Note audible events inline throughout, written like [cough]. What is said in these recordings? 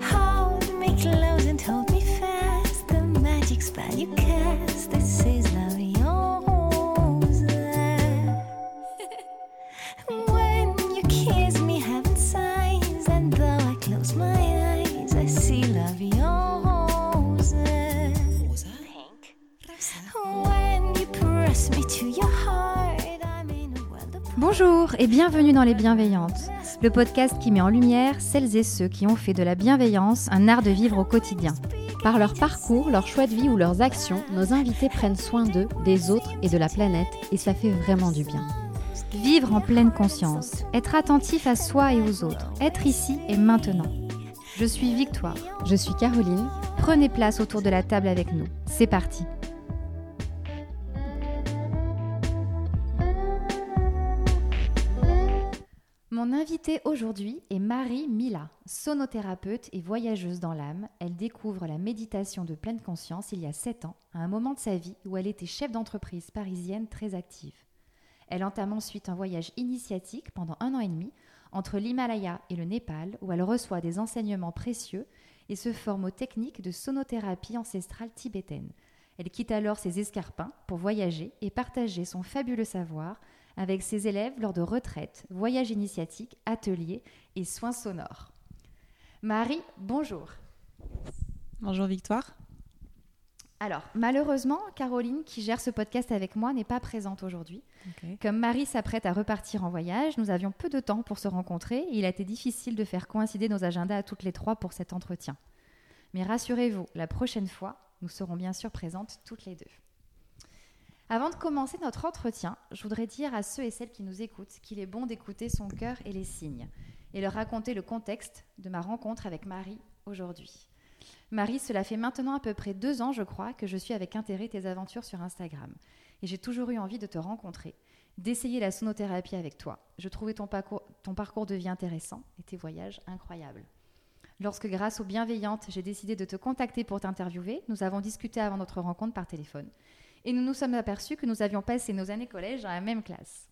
Hold me close and hold me fast. The magic spell you cast. This is en rose. [laughs] when you kiss me, heaven sighs. And though I close my eyes, I see rose. Pink. When you press me to your heart, I'm in a world of Bonjour et bienvenue dans Les Bienveillantes, le podcast qui met en lumière celles et ceux qui ont fait de la bienveillance un art de vivre au quotidien. Par leur parcours, leur choix de vie ou leurs actions, nos invités prennent soin d'eux, des autres et de la planète, et ça fait vraiment du bien. Vivre en pleine conscience, être attentif à soi et aux autres, être ici et maintenant. Je suis Victoire. Je suis Caroline. Prenez place autour de la table avec nous. C'est parti. Invitée aujourd'hui est Marie Mila, sonothérapeute et voyageuse dans l'âme. Elle découvre la méditation de pleine conscience il y a 7 ans, à un moment de sa vie où elle était chef d'entreprise parisienne très active. Elle entame ensuite un voyage initiatique pendant un an et demi entre l'Himalaya et le Népal, où elle reçoit des enseignements précieux et se forme aux techniques de sonothérapie ancestrale tibétaine. Elle quitte alors ses escarpins pour voyager et partager son fabuleux savoir avec ses élèves lors de retraites, voyages initiatiques, ateliers et soins sonores. Marie, bonjour. Bonjour Victoire. Alors, malheureusement, Caroline, qui gère ce podcast avec moi, n'est pas présente aujourd'hui. Comme Marie s'apprête à repartir en voyage, nous avions peu de temps pour se rencontrer et il a été difficile de faire coïncider nos agendas à toutes les trois pour cet entretien. Mais rassurez-vous, la prochaine fois, nous serons bien sûr présentes toutes les deux. Avant de commencer notre entretien, je voudrais dire à ceux et celles qui nous écoutent qu'il est bon d'écouter son cœur et les signes et leur raconter le contexte de ma rencontre avec Marie aujourd'hui. Marie, cela fait maintenant à peu près deux ans, je crois, que je suis avec intérêt tes aventures sur Instagram. Et j'ai toujours eu envie de te rencontrer, d'essayer la sonothérapie avec toi. Je trouvais ton parcours, de vie intéressant et tes voyages incroyables. Lorsque, grâce aux bienveillantes, j'ai décidé de te contacter pour t'interviewer, nous avons discuté avant notre rencontre par téléphone. Et nous nous sommes aperçus que nous avions passé nos années collège dans la même classe.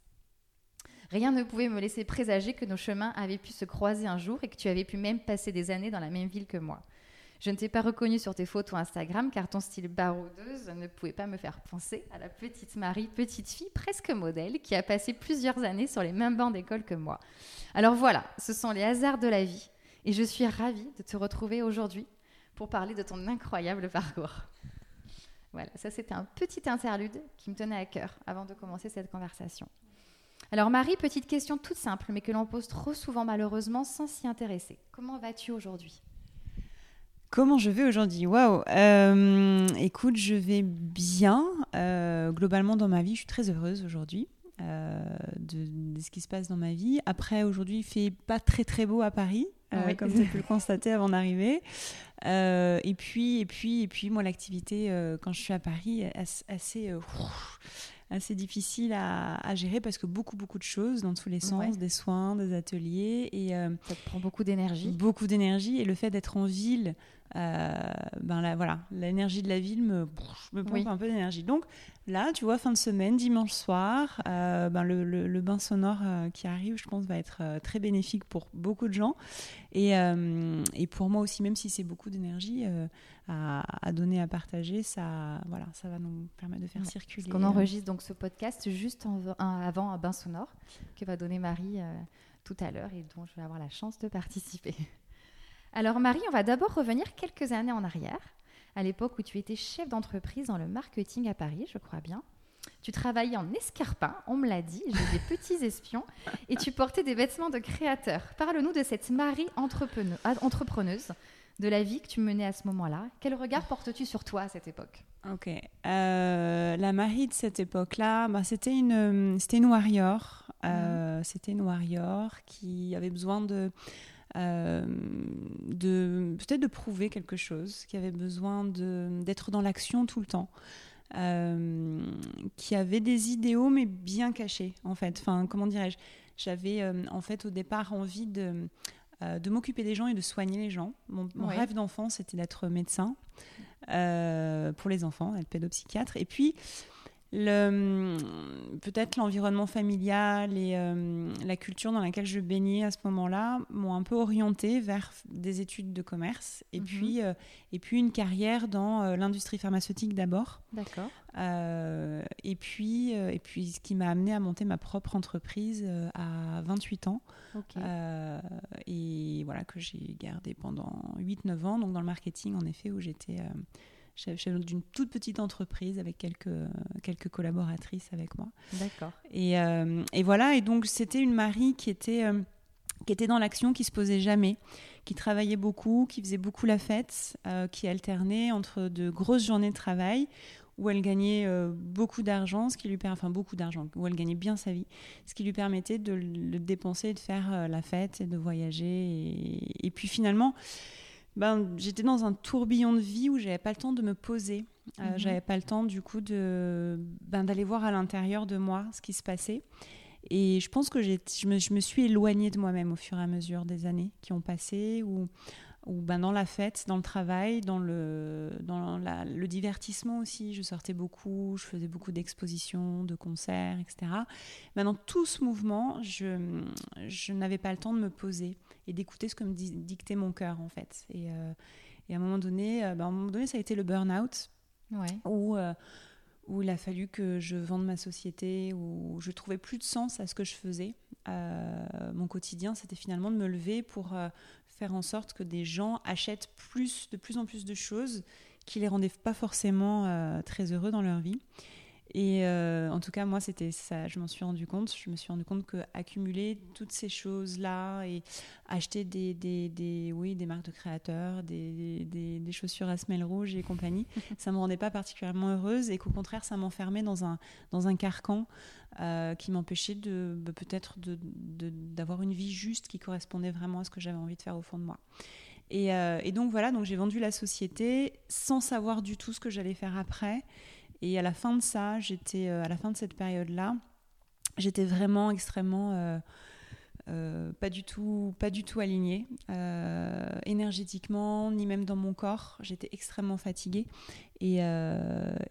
Rien ne pouvait me laisser présager que nos chemins avaient pu se croiser un jour et que tu avais pu même passer des années dans la même ville que moi. Je ne t'ai pas reconnue sur tes photos Instagram car ton style baroudeuse ne pouvait pas me faire penser à la petite Marie, petite fille presque modèle, qui a passé plusieurs années sur les mêmes bancs d'école que moi. Alors voilà, ce sont les hasards de la vie et je suis ravie de te retrouver aujourd'hui pour parler de ton incroyable parcours. Voilà, ça c'était un petit interlude qui me tenait à cœur avant de commencer cette conversation. Alors Marie, petite question toute simple, mais que l'on pose trop souvent malheureusement sans s'y intéresser. Comment vas-tu aujourd'hui? Comment je vais aujourd'hui? Waouh Euh, Écoute, je vais bien. Euh, globalement, dans ma vie, je suis très heureuse aujourd'hui euh, de, de ce qui se passe dans ma vie. Après, aujourd'hui, il fait pas très très beau à Paris, Oui. comme tu as pu le constater avant d'arriver. Euh, et puis, et puis, et puis, moi, l'activité euh, quand je suis à Paris, assez, assez, euh, ouf, assez difficile à, à gérer parce que beaucoup, beaucoup de choses dans tous les sens, Ouais. des soins, des ateliers et euh, Ça te prend beaucoup d'énergie. beaucoup d'énergie et le fait d'être en ville euh, ben là, voilà l'énergie de la ville me, me pompe Oui. un peu d'énergie donc là tu vois fin de semaine dimanche soir euh, ben le, le- le bain sonore euh, qui arrive je pense va être euh, très bénéfique pour beaucoup de gens et, euh, et pour moi aussi même si c'est beaucoup d'énergie euh, à, à donner à partager ça voilà ça va nous permettre de faire Ouais. circuler Parce qu'on euh, enregistre donc ce podcast juste en- un- avant un bain sonore que va donner Marie euh, tout à l'heure et dont je vais avoir la chance de participer. [laughs] Alors Marie, on va d'abord revenir quelques années en arrière, à l'époque où tu étais chef d'entreprise dans le marketing à Paris, je crois bien. Tu travaillais en escarpin, on me l'a dit, j'ai des petits espions, et tu portais des vêtements de créateur. Parle-nous de cette Marie ah, entrepreneuse, de la vie que tu menais à ce moment-là. Quel regard portes-tu sur toi à cette époque? Ok. Euh, la Marie de cette époque-là, bah, c'était une, c'était une warrior. Euh, C'était une warrior qui avait besoin de, euh, de peut-être de prouver quelque chose, qui avait besoin d'être dans l'action tout le temps. Euh, qui avait des idéaux mais bien cachés en fait. Enfin, comment dirais-je? J'avais euh, en fait au départ envie de, euh, de m'occuper des gens et de soigner les gens. Mon, mon Ouais. rêve d'enfant, c'était d'être médecin pour les enfants, être pédopsychiatre. Et puis, le, peut-être l'environnement familial et la culture dans laquelle je baignais à ce moment-là m'ont un peu orientée vers des études de commerce et, mhm. puis, et puis une carrière dans l'industrie pharmaceutique d'abord. D'accord. et, puis, et puis ce qui m'a amené à monter ma propre entreprise à 28 ans. et voilà, que j'ai gardé pendant 8-9 ans, donc dans le marketing en effet, où j'étais chef d'une toute petite entreprise avec quelques, quelques collaboratrices avec moi. D'accord. Et, euh, et, voilà, et donc c'était une Marie qui était, euh, qui était dans l'action, qui se posait jamais, qui travaillait beaucoup, qui faisait beaucoup la fête, euh, qui alternait entre de grosses journées de travail où elle gagnait beaucoup d'argent, ce qui lui permet, enfin beaucoup d'argent, où elle gagnait bien sa vie, ce qui lui permettait de le dépenser, de faire la fête et de voyager. Et, et puis finalement, ben, j'étais dans un tourbillon de vie où j'avais pas le temps de me poser. Euh, mhm. J'avais pas le temps du coup de ben, d'aller voir à l'intérieur de moi ce qui se passait. Et je pense que je me, je me, suis éloignée de moi-même au fur et à mesure des années qui ont passé, ou ou ben dans la fête, dans le travail, dans le, dans le divertissement aussi. Je sortais beaucoup, je faisais beaucoup d'expositions, de concerts, etc. Ben dans tout ce mouvement, je, je n'avais pas le temps de me poser et d'écouter ce que me dictait mon cœur, en fait. Et, euh, et à un moment donné, euh, ben à un moment donné, ça a été le burn-out, ouais. où, euh, où il a fallu que je vende ma société, où je trouvais plus de sens à ce que je faisais. mon quotidien, c'était finalement de me lever pour faire en sorte que des gens achètent plus, de plus en plus de choses qui les rendaient pas forcément euh, très heureux dans leur vie. Et euh, en tout cas, moi, c'était ça, je m'en suis rendu compte. Je me suis rendu compte que accumuler toutes ces choses-là et acheter des, des, des, oui, des marques de créateurs, des, des, des, chaussures à semelles rouges et compagnie, [laughs] ça me rendait pas particulièrement heureuse et qu'au contraire, ça m'enfermait dans un, dans un carcan euh, qui m'empêchait de bah, peut-être d'avoir de, une vie juste qui correspondait vraiment à ce que j'avais envie de faire au fond de moi. Et, euh, et donc voilà, donc j'ai vendu la société sans savoir du tout ce que j'allais faire après. Et à la fin de ça, j'étais euh, à la fin de cette période-là, j'étais vraiment extrêmement euh, euh, pas du tout pas alignée énergétiquement ni même dans mon corps. J'étais extrêmement fatiguée et,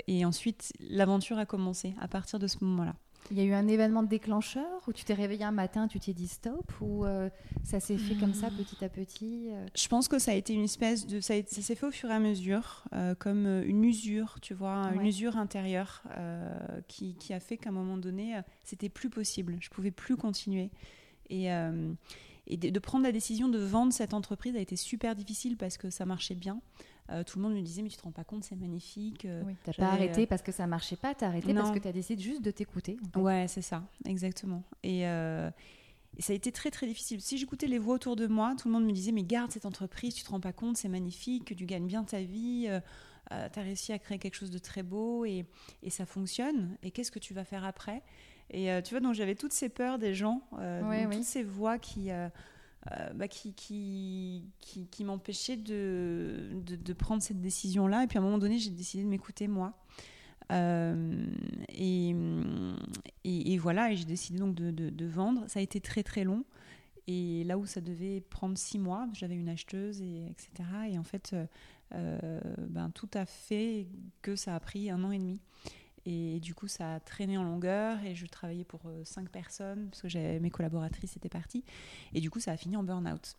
et ensuite l'aventure a commencé à partir de ce moment-là. Il y a eu un événement déclencheur où tu t'es réveillé un matin, tu t'es dit stop ou euh, ça s'est fait comme ça petit à petit euh? Je pense que ça a été une espèce de. Ça, s'est fait au fur et à mesure, euh, comme une usure, tu vois, une usure intérieure qui, qui, a fait qu'à un moment donné, c'était plus possible. Je pouvais plus continuer. Et. et de, prendre la décision de vendre cette entreprise a été super difficile parce que ça marchait bien. Euh, tout le monde me disait mais tu te rends pas compte c'est magnifique euh, oui, t'as pas arrêté euh, parce que ça marchait pas t'as arrêté parce que tu as décidé juste de t'écouter ouais c'est ça exactement. Et, ça a été très très difficile. Si j'écoutais les voix autour de moi tout le monde me disait mais garde cette entreprise tu te rends pas compte c'est magnifique tu gagnes bien ta vie tu as réussi à créer quelque chose de très beau et, et ça fonctionne. Et qu'est-ce que tu vas faire après? Et tu vois donc j'avais toutes ces peurs des gens toutes ces voix qui euh, bah, qui, m'empêchait de, prendre cette décision-là. Et puis à un moment donné, j'ai décidé de m'écouter moi. Euh, et, voilà, et j'ai décidé donc de, vendre. Ça a été très très long. Et là où ça devait prendre six mois, j'avais une acheteuse, et, etc. Et en fait, euh, ben, tout a fait que ça a pris un an et demi. Et du coup, ça a traîné en longueur et je travaillais pour euh, cinq personnes parce que mes collaboratrices étaient parties. Et du coup, ça a fini en burn-out.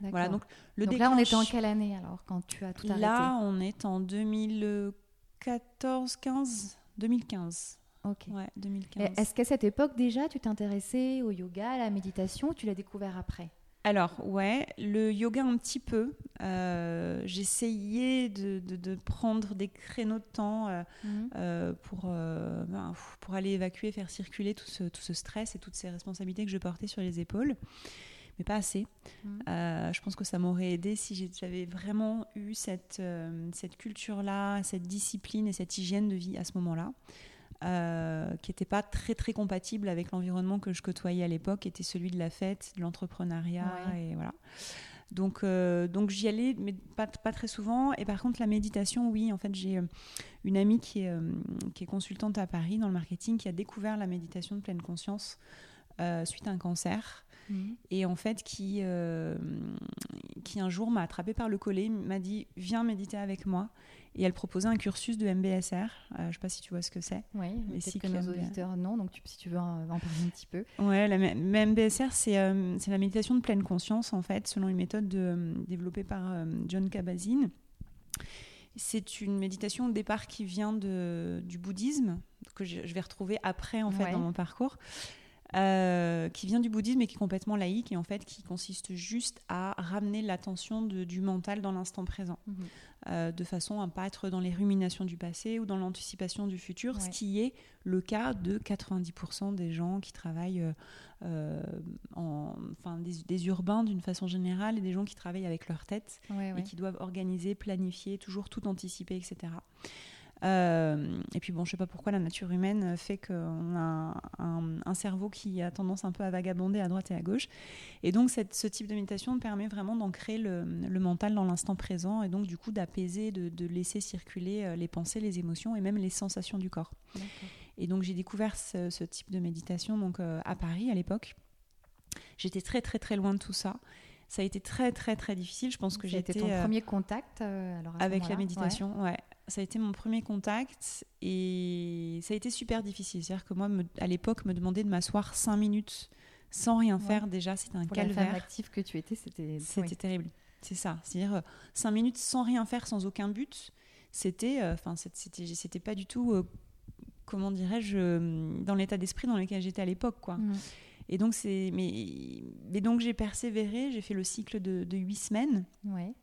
Voilà, donc le donc là, on était en quelle année alors quand tu as tout arrêté Là, on est en 2014, 15, 2015. Ok. Ouais, 2015. Est-ce qu'à cette époque déjà, tu t'intéressais au yoga, à la méditation ou tu l'as découvert après? Alors, ouais, le yoga un petit peu. Euh, J'essayais de, de, prendre des créneaux de temps euh, mhm. euh, pour, ben, pour aller évacuer, faire circuler tout ce, tout ce, stress et toutes ces responsabilités que je portais sur les épaules, mais pas assez. Mhm. je pense que ça m'aurait aidé si j'avais vraiment eu cette, cette culture-là, cette discipline et cette hygiène de vie à ce moment-là. Euh, qui n'était pas très très compatible avec l'environnement que je côtoyais à l'époque, qui était celui de la fête, de l'entrepreneuriat et voilà. Donc, euh, donc j'y allais, mais pas, pas, très souvent. Et par contre, la méditation, oui. En fait, j'ai euh, une amie qui est, qui est consultante à Paris dans le marketing qui a découvert la méditation de pleine conscience suite à un cancer. Mhm. Et en fait, qui, euh, qui un jour m'a attrapé par le collet, m'a dit Viens méditer avec moi. Et elle proposait un cursus de MBSR. Euh, je ne sais pas si tu vois ce que c'est. Oui, Les peut-être que nos auditeurs non, donc tu- si tu veux en, en parler un petit peu. Ouais, la MBSR, c'est euh, la méditation de pleine conscience, en fait, selon une méthode de- euh, développée par John Kabat-Zinn. C'est une méditation au départ qui vient de, du bouddhisme, que je, je vais retrouver après, en fait, Ouais. dans mon parcours, euh, qui vient du bouddhisme et qui est complètement laïque, et en fait, qui consiste juste à ramener l'attention du mental dans l'instant présent. Mhm. euh, de façon à ne pas être dans les ruminations du passé ou dans l'anticipation du futur, ce qui est le cas de 90% des gens qui travaillent, euh, euh, en, enfin des, des urbains d'une façon générale et des gens qui travaillent avec leur tête Ouais, et ouais. qui doivent organiser, planifier, toujours tout anticiper, etc. Euh, et puis bon, je sais pas pourquoi la nature humaine fait qu'on a un, un cerveau qui a tendance un peu à vagabonder à droite et à gauche. Et donc cette- ce type de méditation permet vraiment d'ancrer le, le mental dans l'instant présent et donc du coup d'apaiser, de, de laisser circuler euh, les pensées, les émotions et même les sensations du corps. Et donc j'ai découvert ce, ce type de méditation donc euh, à Paris à l'époque. J'étais très très très loin de tout ça. Ça a été très très très difficile. Je pense que a été j'étais ton euh, premier contact euh, alors avec la méditation, ouais. Ça a été mon premier contact et ça a été super difficile. C'est-à-dire que moi, me- à l'époque, me demander de m'asseoir cinq minutes sans rien Ouais. faire, déjà, c'était un Pour la femme calvaire. active que tu étais, c'était. C'était oui. terrible. C'est ça. C'est-à-dire euh, cinq minutes sans rien faire, sans aucun but. C'était, euh, enfin, c'était, c'était pas du tout, euh, comment dirais-je, euh, dans l'état d'esprit dans lequel j'étais à l'époque, quoi. Mhm. Et donc c'est, mais, mais donc j'ai persévéré. J'ai fait le cycle de, de huit semaines. Ouais.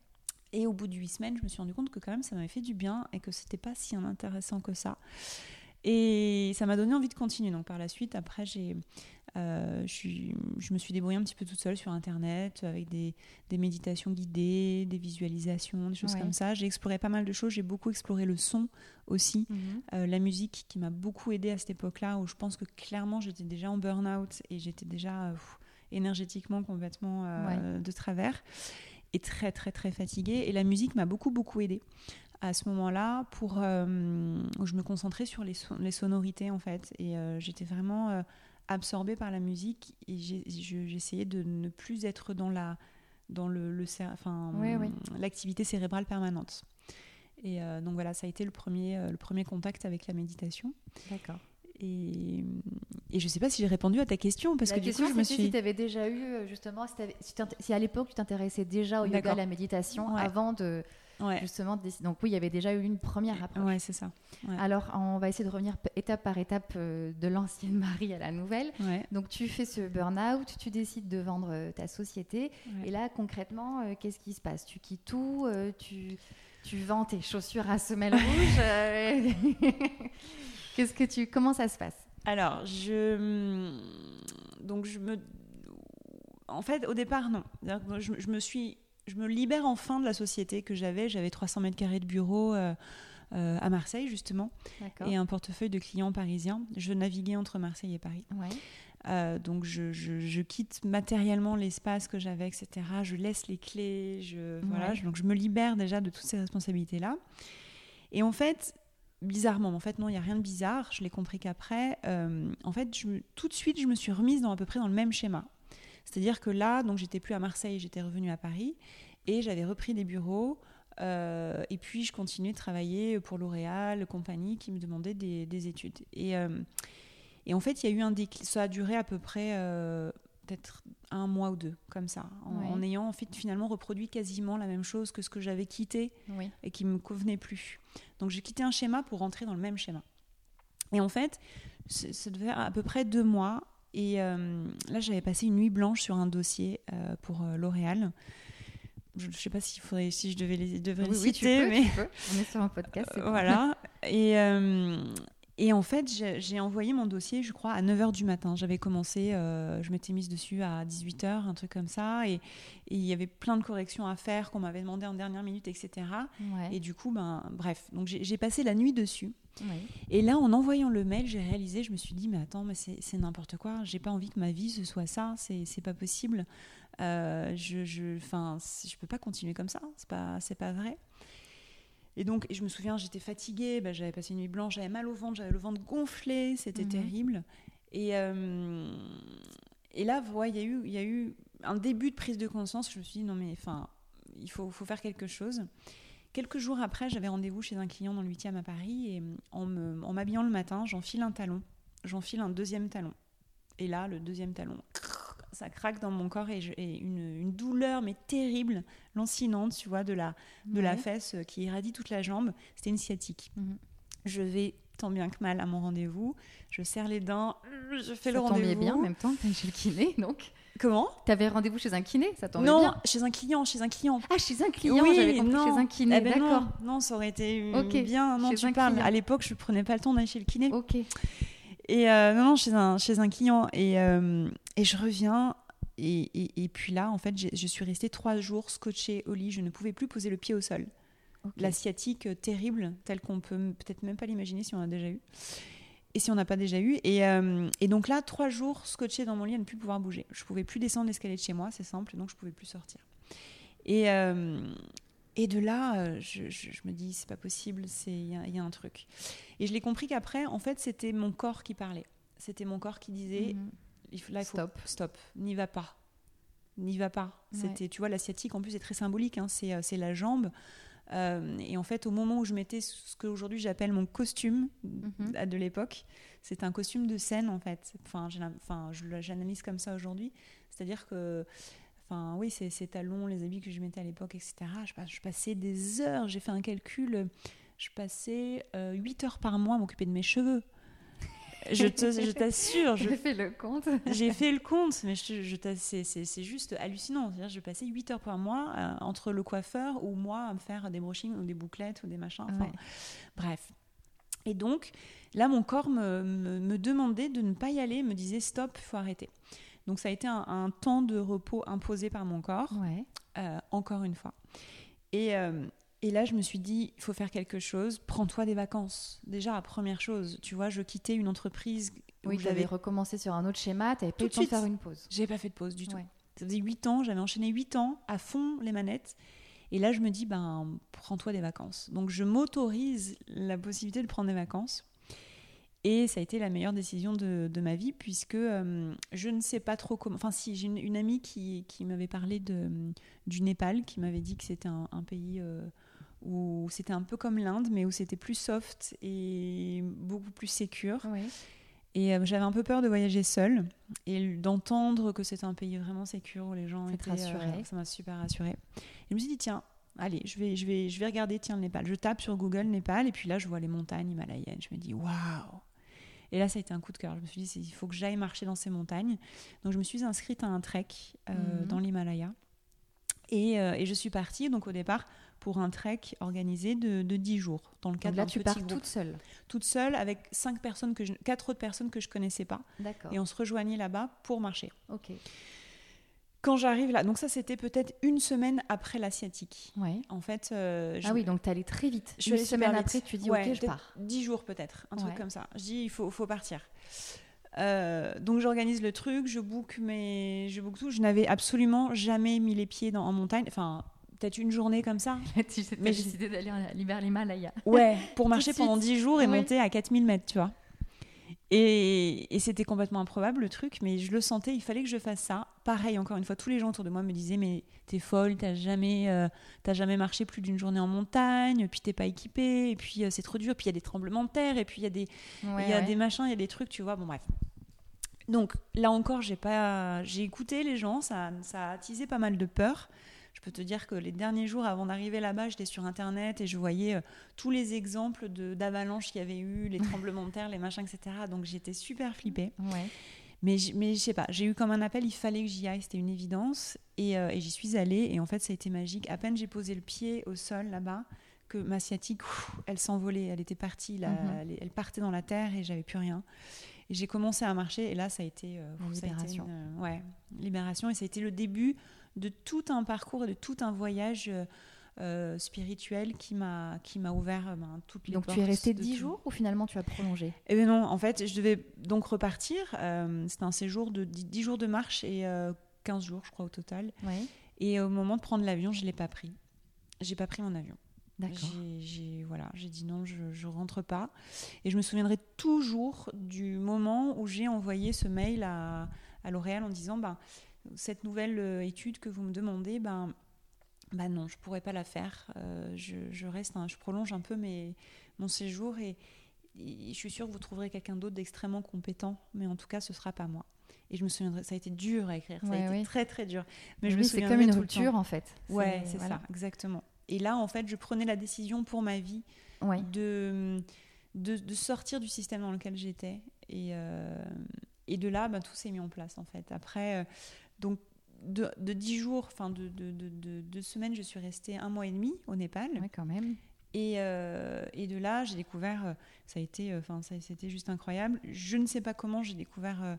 Et au bout de huit semaines, je me suis rendu compte que quand même ça m'avait fait du bien et que c'était pas si intéressant que ça. Et ça m'a donné envie de continuer. Donc par la suite, après, j'ai, euh, je, je me suis débrouillée un petit peu toute seule sur Internet avec des, des méditations guidées, des visualisations, des choses Ouais. comme ça. J'ai exploré pas mal de choses. J'ai beaucoup exploré le son aussi, Mhm. euh, la musique qui m'a beaucoup aidée à cette époque-là où je pense que clairement j'étais déjà en burn-out et j'étais déjà euh, énergétiquement complètement euh, de travers et très très très fatiguée. Et la musique m'a beaucoup beaucoup aidée à ce moment-là pour euh, où je me concentrais sur les, les sonorités en fait et euh, j'étais vraiment euh, absorbée par la musique et j'essayais de ne plus être dans la dans le, le enfin Oui, oui. l'activité cérébrale permanente. Et donc voilà, ça a été le premier, le premier contact avec la méditation. D'accord. Et, et je sais pas si j'ai répondu à ta question parce la que du coup je me suis. si tu avais déjà eu, euh, justement, si, à l'époque tu t'intéressais déjà au yoga, à la méditation, Ouais. avant de Ouais, justement de. Donc oui, il y avait déjà eu une première approche. ouais c'est ça. ouais. Alors, on va essayer de revenir étape par étape euh, de l'ancienne [laughs] Marie à la nouvelle. Donc, tu fais ce burn-out, tu décides de vendre euh, ta société. Et là, concrètement, qu'est-ce qui se passe? Tu quittes tout tu, tu vends tes chaussures à semelles rouges [laughs] [laughs] Qu'est-ce que tu, comment ça se passe? Alors, je. Donc, je me. En fait, au départ, non. Je, je me suis. Je me libère enfin de la société que j'avais. J'avais 300 mètres carrés de bureau euh, euh, à Marseille, justement, et un portefeuille de clients parisiens. Je naviguais entre Marseille et Paris. Ouais. Euh, donc, je, je- je quitte matériellement l'espace que j'avais, etc. Je laisse les clés. Je, voilà, Ouais. je- donc, je me libère déjà de toutes ces responsabilités-là. Et en fait, bizarrement, en fait, non, il n'y a rien de bizarre. Je l'ai compris qu'après, euh, en fait, tout de suite, je me suis remise dans à peu près dans le même schéma. C'est-à-dire que là, donc, j'étais plus à Marseille, j'étais revenue à Paris et j'avais repris des bureaux. euh, et puis, je continuais de travailler pour L'Oréal, compagnie qui me demandait des, des études. Et, euh, et en fait, il y a eu un déclic. Ça a duré à peu près peut-être un mois ou deux, comme ça, en, ayant en fait, finalement reproduit quasiment la même chose que ce que j'avais quitté Oui. et qui me convenait plus. Donc j'ai quitté un schéma pour rentrer dans le même schéma. Et en fait, ça devait faire à peu près deux mois. Et euh, là, j'avais passé une nuit blanche sur un dossier euh, pour euh, L'Oréal. Je ne sais pas s'il faudrait, si je devais les, devrais Oui, les oui, tu citer, peux, mais tu peux. On est sur un podcast. voilà. Et, euh, et en fait, j'ai envoyé mon dossier, je crois, à 9h du matin. J'avais commencé, euh, je m'étais mise dessus à 18h, un truc comme ça. Et il y avait plein de corrections à faire qu'on m'avait demandé en dernière minute, etc. Ouais. Et du coup, ben, bref, donc j'ai passé la nuit dessus. Et là, en envoyant le mail, j'ai réalisé, je me suis dit, mais attends, mais c'est n'importe quoi. J'ai pas envie que ma vie ce soit ça. C'est pas possible. Euh, je, je, je peux pas continuer comme ça. C'est pas, c'est pas vrai. Et donc, et je me souviens, j'étais fatiguée. ben, j'avais passé une nuit blanche, j'avais mal au ventre, j'avais le ventre gonflé. C'était Mhm. terrible. Et, euh, et là, ouais, il y, a eu, y a eu un début de prise de conscience. Je me suis dit, non, mais enfin, il faut, faut faire quelque chose. Quelques jours après, j'avais rendez-vous chez un client dans le 8e à Paris et en m'habillant le matin, j'enfile un talon, j'enfile un deuxième talon. Et là, le deuxième talon, ça craque dans mon corps et, je- et une, une douleur, mais terrible, lancinante, tu vois, de la, de la Ouais. fesse euh, qui irradie toute la jambe. C'était une sciatique. Mhm. Je vais tant bien que mal à mon rendez-vous. Je serre les dents, je fais Ça le tombait rendez-vous. bien en même temps chez le kiné, donc. Comment? T'avais rendez-vous chez un kiné, ça tombait Non, bien. chez un client, chez un client. Ah, chez un client, Oui, j'avais compris non. chez un kiné, Eh ben non, d'accord. Non, ça aurait été euh, Ok, bien. Non, chez tu parles. client. À l'époque, je prenais pas le temps d'aller chez le kiné. Ok. Et euh, non, non, chez un, chez un client. Et, euh, et je reviens. Et, et, et puis là, en fait, je suis restée trois jours scotchée au lit. Je ne pouvais plus poser le pied au sol. ok. La sciatique terrible, telle qu'on peut peut-être même pas l'imaginer si on a déjà eu. Et si on n'a pas déjà eu. Et, euh, et donc là, trois jours scotchée dans mon lit à ne plus pouvoir bouger. Je pouvais plus descendre l'escalier de chez moi, c'est simple, donc je pouvais plus sortir. Et, euh, et de là, euh, je, je- je me dis, c'est pas possible, c'est- il y, a- il y a un truc. Et je l'ai compris qu'après, en fait, c'était mon corps qui parlait. C'était mon corps qui disait, Mhm. Il faut- là, il faut Stop. stop, n'y va pas, n'y va pas. Ouais. C'était, tu vois, l'asiatique en plus est très symbolique. hein, c'est, euh, c'est la jambe. Euh, et en fait, au moment où je mettais ce qu'aujourd'hui j'appelle mon costume Mhm. de l'époque, c'est un costume de scène en fait. Enfin, j'analyse comme ça aujourd'hui. C'est-à-dire que, enfin, oui, ces, ces talons, les habits que je mettais à l'époque, etc. Je, passais des heures. J'ai fait un calcul. Je passais 8 heures par mois à m'occuper de mes cheveux. Je te- je t'assure, J'ai fait le compte. j'ai fait le compte, mais je, je c'est- juste hallucinant. Je passais 8 heures par mois euh, entre le coiffeur ou moi à me faire des brushings ou des bouclettes ou des machins. Enfin, Ouais. Bref. Et donc, là, mon corps me, me- me demandait de ne pas y aller, me disait stop, il faut arrêter. Donc, ça a été un, un temps de repos imposé par mon corps, Ouais. euh, encore une fois. Et, euh, et là, je me suis dit, il faut faire quelque chose, prends-toi des vacances. Déjà, première chose, tu vois, je quittais une entreprise où Oui, j'avais j'avais recommencé sur un autre schéma, t'avais pas Tout eu de le temps de suite. faire une pause. j'ai pas fait de pause du tout. Ouais. Ça faisait 8 ans, j'avais enchaîné 8 ans à fond les manettes. Et là, je me dis, ben, prends-toi des vacances. Donc, je m'autorise la possibilité de prendre des vacances. Et ça a été la meilleure décision de, de ma vie, puisque euh, je ne sais pas trop comment. Enfin, si, j'ai une, une amie qui, qui m'avait parlé de, du Népal, qui m'avait dit que c'était un, un pays euh, où c'était un peu comme l'Inde, mais où c'était plus soft et beaucoup plus sécure. Et euh, j'avais un peu peur de voyager seule et d'entendre que c'était un pays vraiment sécure où les gens étaient rassurait. ça m'a super rassurée. Et je me suis dit tiens, allez, je vais je vais je vais regarder tiens le Népal. Je tape sur Google Népal et puis là je vois les montagnes himalayennes. Je me dis waouh. Et là ça a été un coup de cœur. Je me suis dit il faut que j'aille marcher dans ces montagnes. Donc je me suis inscrite à un trek euh, Mhm. dans l'Himalaya. Et, euh, et je suis partie donc au départ pour un trek organisé de, de 10 jours dans le cadre Donc là, d'un tu petit pars groupe. toute seule. toute seule avec cinq personnes que je, quatre autres personnes que je connaissais pas D'accord. et on se rejoignait là-bas pour marcher. Ok. Quand j'arrive là, donc ça c'était peut-être une semaine après l'asiatique. Ouais. En fait, euh, je- Ah oui, donc allée très vite. je Une allée semaine après, tu dis Ouais, ok, je pars. Dix jours peut-être, un truc comme ça. Je dis il faut, faut partir. Euh, donc j'organise le truc, je book mes, je book tout. Je n'avais absolument jamais mis les pieds dans, en montagne. Enfin, peut-être une journée comme ça. [laughs] tu Mais je- décidé d'aller à l'Himalaya. Ouais, [laughs] pour marcher pendant 10 jours et Ouais. monter à 4000 mètres, tu vois. Et, et c'était complètement improbable le truc, mais je le sentais, il fallait que je fasse ça. Pareil, encore une fois, tous les gens autour de moi me disaient Mais t'es folle, t'as jamais, euh, jamais marché plus d'une journée en montagne, puis t'es pas équipée, et puis euh, c'est trop dur, puis il y a des tremblements de terre, et puis il y a des, Ouais, y a ouais. des machins, il y a des trucs, tu vois. Bon, bref. Donc là encore, j'ai pas, j'ai écouté les gens, ça, ça a attisé pas mal de peur. Je peux te dire que les derniers jours avant d'arriver là-bas, j'étais sur internet et je voyais euh, tous les exemples d'avalanches qu'il y avait eu, les [laughs] tremblements de terre, les machins, etc. Donc j'étais super flippée. Ouais. Mais, mais je sais pas, j'ai eu comme un appel, il fallait que j'y aille, c'était une évidence. Et, euh, et j'y suis allée et en fait, ça a été magique. À peine j'ai posé le pied au sol là-bas, que ma sciatique, ouf, elle s'envolait, elle était partie, là, Mhm. elle, elle partait dans la terre et j'avais plus rien. Et j'ai commencé à marcher et là, ça a été, euh, La ouf, ça a été libération. une, euh, ouais, libération. Et ça a été le début de tout un parcours et de tout un voyage euh, euh, spirituel qui m'a qui m'a ouvert euh, ben, toutes les Donc portes. tu es resté de 10 tout. jours ou finalement tu as prolongé? Eh bien non, en fait, je devais donc repartir. Euh, C'était un séjour de 10, 10 jours de marche et euh, 15 jours, je crois, au total. Ouais. Et au moment de prendre l'avion, je ne l'ai pas pris. J'ai pas pris mon avion. D'accord. J'ai voilà, j'ai dit non, je, je rentre pas. Et je me souviendrai toujours du moment où j'ai envoyé ce mail à, à L'Oréal en disant ben, cette nouvelle euh, étude que vous me demandez, ben, ben non, je pourrais pas la faire. Euh, je, je, reste, je prolonge un peu mes, mon séjour et, et je suis sûre que vous trouverez quelqu'un d'autre d'extrêmement compétent, mais en tout cas, ce sera pas moi. Et je me souviendrai, ça a été dur à écrire, ça Ouais, a été oui. très très dur. Mais je me c'est comme une rupture en fait. Ouais, c'est voilà. ça, exactement. Et là, en fait, je prenais la décision pour ma vie Ouais. de, de, de sortir du système dans lequel j'étais. Et, euh, et de là, bah, tout s'est mis en place, en fait. Après, donc, de, de 10 jours, enfin, de, de, de, semaines, je suis restée un mois et demi au Népal. Ouais, quand même. Et, euh, et de là, j'ai découvert, euh, ça a été, euh, enfin, ça, c'était juste incroyable. Je ne sais pas comment j'ai découvert euh,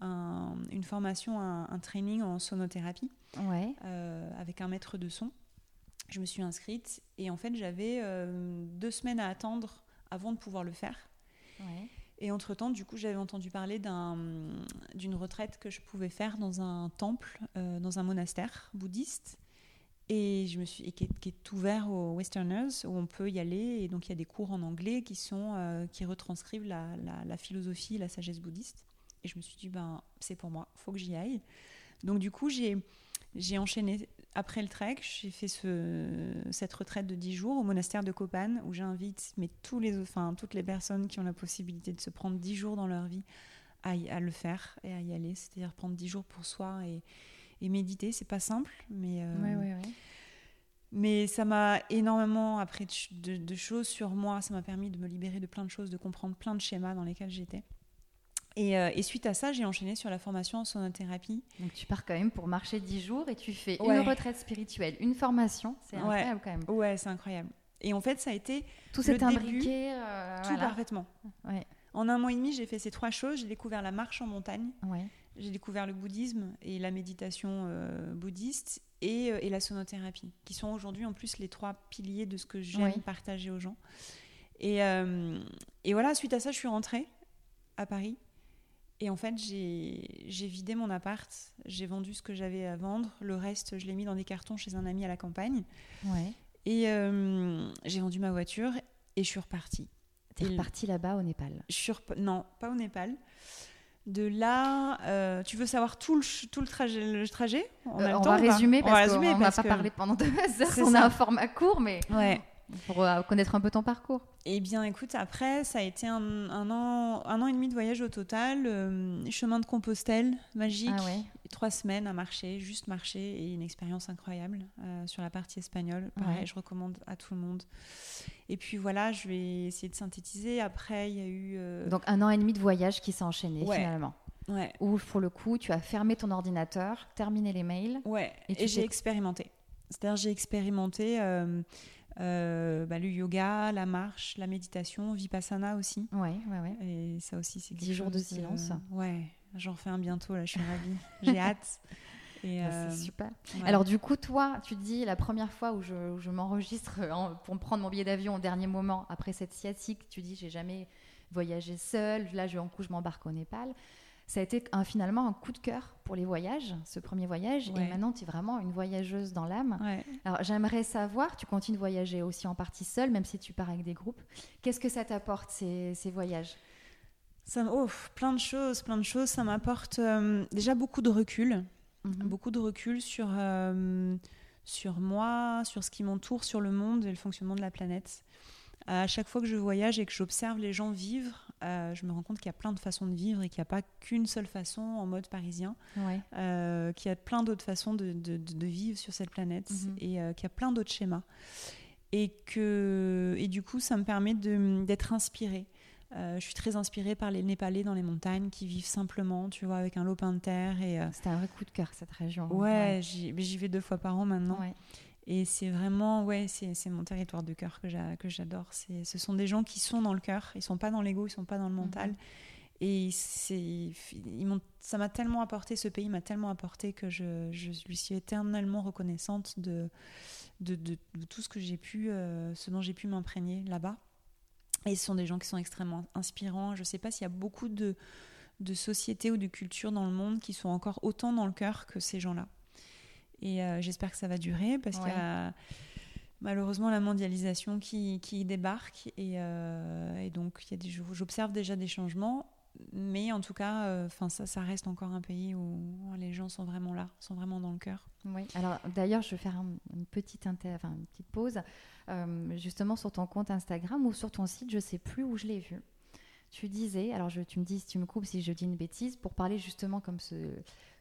un- une formation, un, un training en sonothérapie Ouais. euh, avec un maître de son. Je me suis inscrite et en fait, j'avais deux semaines à attendre avant de pouvoir le faire. Ouais. Et entre-temps, du coup, j'avais entendu parler d'un- d'une retraite que je pouvais faire dans un temple, euh, dans un monastère bouddhiste. Et, je me suis, et qui, est, qui ouvert aux Westerners, où on peut y aller. Et donc, il y a des cours en anglais qui, sont, euh, qui retranscrivent la, philosophie, la sagesse bouddhiste. Et je me suis dit, ben, c'est pour moi, faut que j'y aille. Donc, du coup, j'ai enchaîné après le trek. J'ai fait ce, cette retraite de 10 jours au monastère de Copan, où j'invite mais tous les, enfin, toutes les personnes qui ont la possibilité de se prendre 10 jours dans leur vie à, y- à le faire et à y aller. C'est-à-dire prendre 10 jours pour soi et, et méditer. C'est pas simple, mais, euh, Ouais, ouais, ouais. mais ça m'a énormément appris de, ch- de- de choses sur moi. Ça m'a permis de me libérer de plein de choses, de comprendre plein de schémas dans lesquels j'étais. Et, euh, et suite à ça, j'ai enchaîné sur la formation en sonothérapie. Donc tu pars quand même pour marcher 10 jours et tu fais Ouais. une retraite spirituelle, une formation. C'est Ouais. incroyable quand même. Ouais, c'est incroyable. Et en fait, ça a été Tout s'est imbriqué. euh, tout voilà. parfaitement. Ouais. En un mois et demi, j'ai fait ces trois choses. J'ai découvert la marche en montagne, Ouais. j'ai découvert le bouddhisme et la méditation euh, bouddhiste et, et la sonothérapie, qui sont aujourd'hui en plus les trois piliers de ce que j'aime Oui. partager aux gens. Et, euh, et voilà, suite à ça, je suis rentrée à Paris. Et en fait, j'ai vidé mon appart, j'ai vendu ce que j'avais à vendre. Le reste, je l'ai mis dans des cartons chez un ami à la campagne. Ouais. Et euh, j'ai vendu ma voiture et je suis repartie. T'es Et- reparti là-bas au Népal. Je suis rep- Non, pas au Népal. De là, euh, tu veux savoir tout le, tout le trajet, le trajet? On, a Euh, le on temps va pas? résumer On parce qu'on n'a parce pas que- parlé pendant deux heures. C'est On a un format court, mais Ouais. Pour euh, connaître un peu ton parcours. Eh bien, écoute, après, ça a été un, un an, un an et demi de voyage au total. euh, chemin de Compostelle, magique. Ah ouais. Trois semaines à marcher, juste marcher, et une expérience incroyable euh, sur la partie espagnole. Pareil, Ouais. je recommande à tout le monde. Et puis voilà, je vais essayer de synthétiser. Après, il y a eu. euh, Donc un an et demi de voyage qui s'est enchaîné Ouais. finalement. ouais, Où pour le coup, tu as fermé ton ordinateur, terminé les mails. ouais. Et j'ai expérimenté. C'est-à-dire, j'ai expérimenté euh, euh, bah, le yoga, la marche, la méditation, vipassana aussi. Ouais, ouais, ouais. Et ça aussi, c'est Dix quelque jours de chose silence. Ouais, j'en fais un bientôt, là, je suis ravie. J'ai [laughs] hâte. Bah, euh, C'est super. ouais. Alors du coup, toi, tu te dis la première fois où je, où je m'enregistre en- pour me prendre mon billet d'avion au dernier moment après cette sciatique, tu dis j'ai jamais voyagé seule. Là, je, en coup, je m'embarque au Népal. Ça a été un- finalement un coup de cœur pour les voyages, ce premier voyage. Ouais. Et maintenant, tu es vraiment une voyageuse dans l'âme. Ouais. Alors j'aimerais savoir, tu continues de voyager aussi en partie seule, même si tu pars avec des groupes. Qu'est-ce que ça t'apporte ces, ces voyages? Ça, oh, plein de choses, plein de choses. Ça m'apporte euh, déjà beaucoup de recul, Mhm. beaucoup de recul sur, euh, sur moi, sur ce qui m'entoure, sur le monde et le fonctionnement de la planète. À chaque fois que je voyage et que j'observe les gens vivre, euh, je me rends compte qu'il y a plein de façons de vivre et qu'il n'y a pas qu'une seule façon en mode parisien, Ouais. euh, qu'il y a plein d'autres façons de, de- de- de vivre sur cette planète Mhm. et euh, qu'il y a plein d'autres schémas. Et, que, et du coup, ça me permet d'être inspirée. Euh, je suis très inspirée par les Népalais dans les montagnes qui vivent simplement, tu vois, avec un lopin de terre. Et, euh, C'était un vrai coup de cœur cette région. ouais, j'y mais j'y vais deux fois par an maintenant. Ouais. Et c'est vraiment, ouais, c'est mon territoire de cœur que j'a- que j'adore. Ce sont des gens qui sont dans le cœur, ils sont pas dans l'ego, ils sont pas dans le mental. Mhm. Et ils ça m'a tellement apporté, ce pays m'a tellement apporté que je, je lui suis éternellement reconnaissante de, de, de- de tout ce que j'ai pu, euh, ce dont j'ai pu m'imprégner là-bas. Et ce sont des gens qui sont extrêmement inspirants. Je sais pas s'il y a beaucoup de, de sociétés ou de cultures dans le monde qui sont encore autant dans le cœur que ces gens-là. Et euh, j'espère que ça va durer parce Ouais. qu'il y a- malheureusement la mondialisation qui, qui débarque et, et donc il y a des, j'observe déjà des changements mais en tout cas, euh, ça, ça reste encore un pays où les gens sont vraiment là, sont vraiment dans le cœur. Oui. Alors d'ailleurs, je vais faire une petite enfin, une petite pause, euh, justement sur ton compte Instagram ou sur ton site, je sais plus où je l'ai vu. Tu disais, alors je, tu me dis si tu me coupes si je dis une bêtise, pour parler justement comme ce,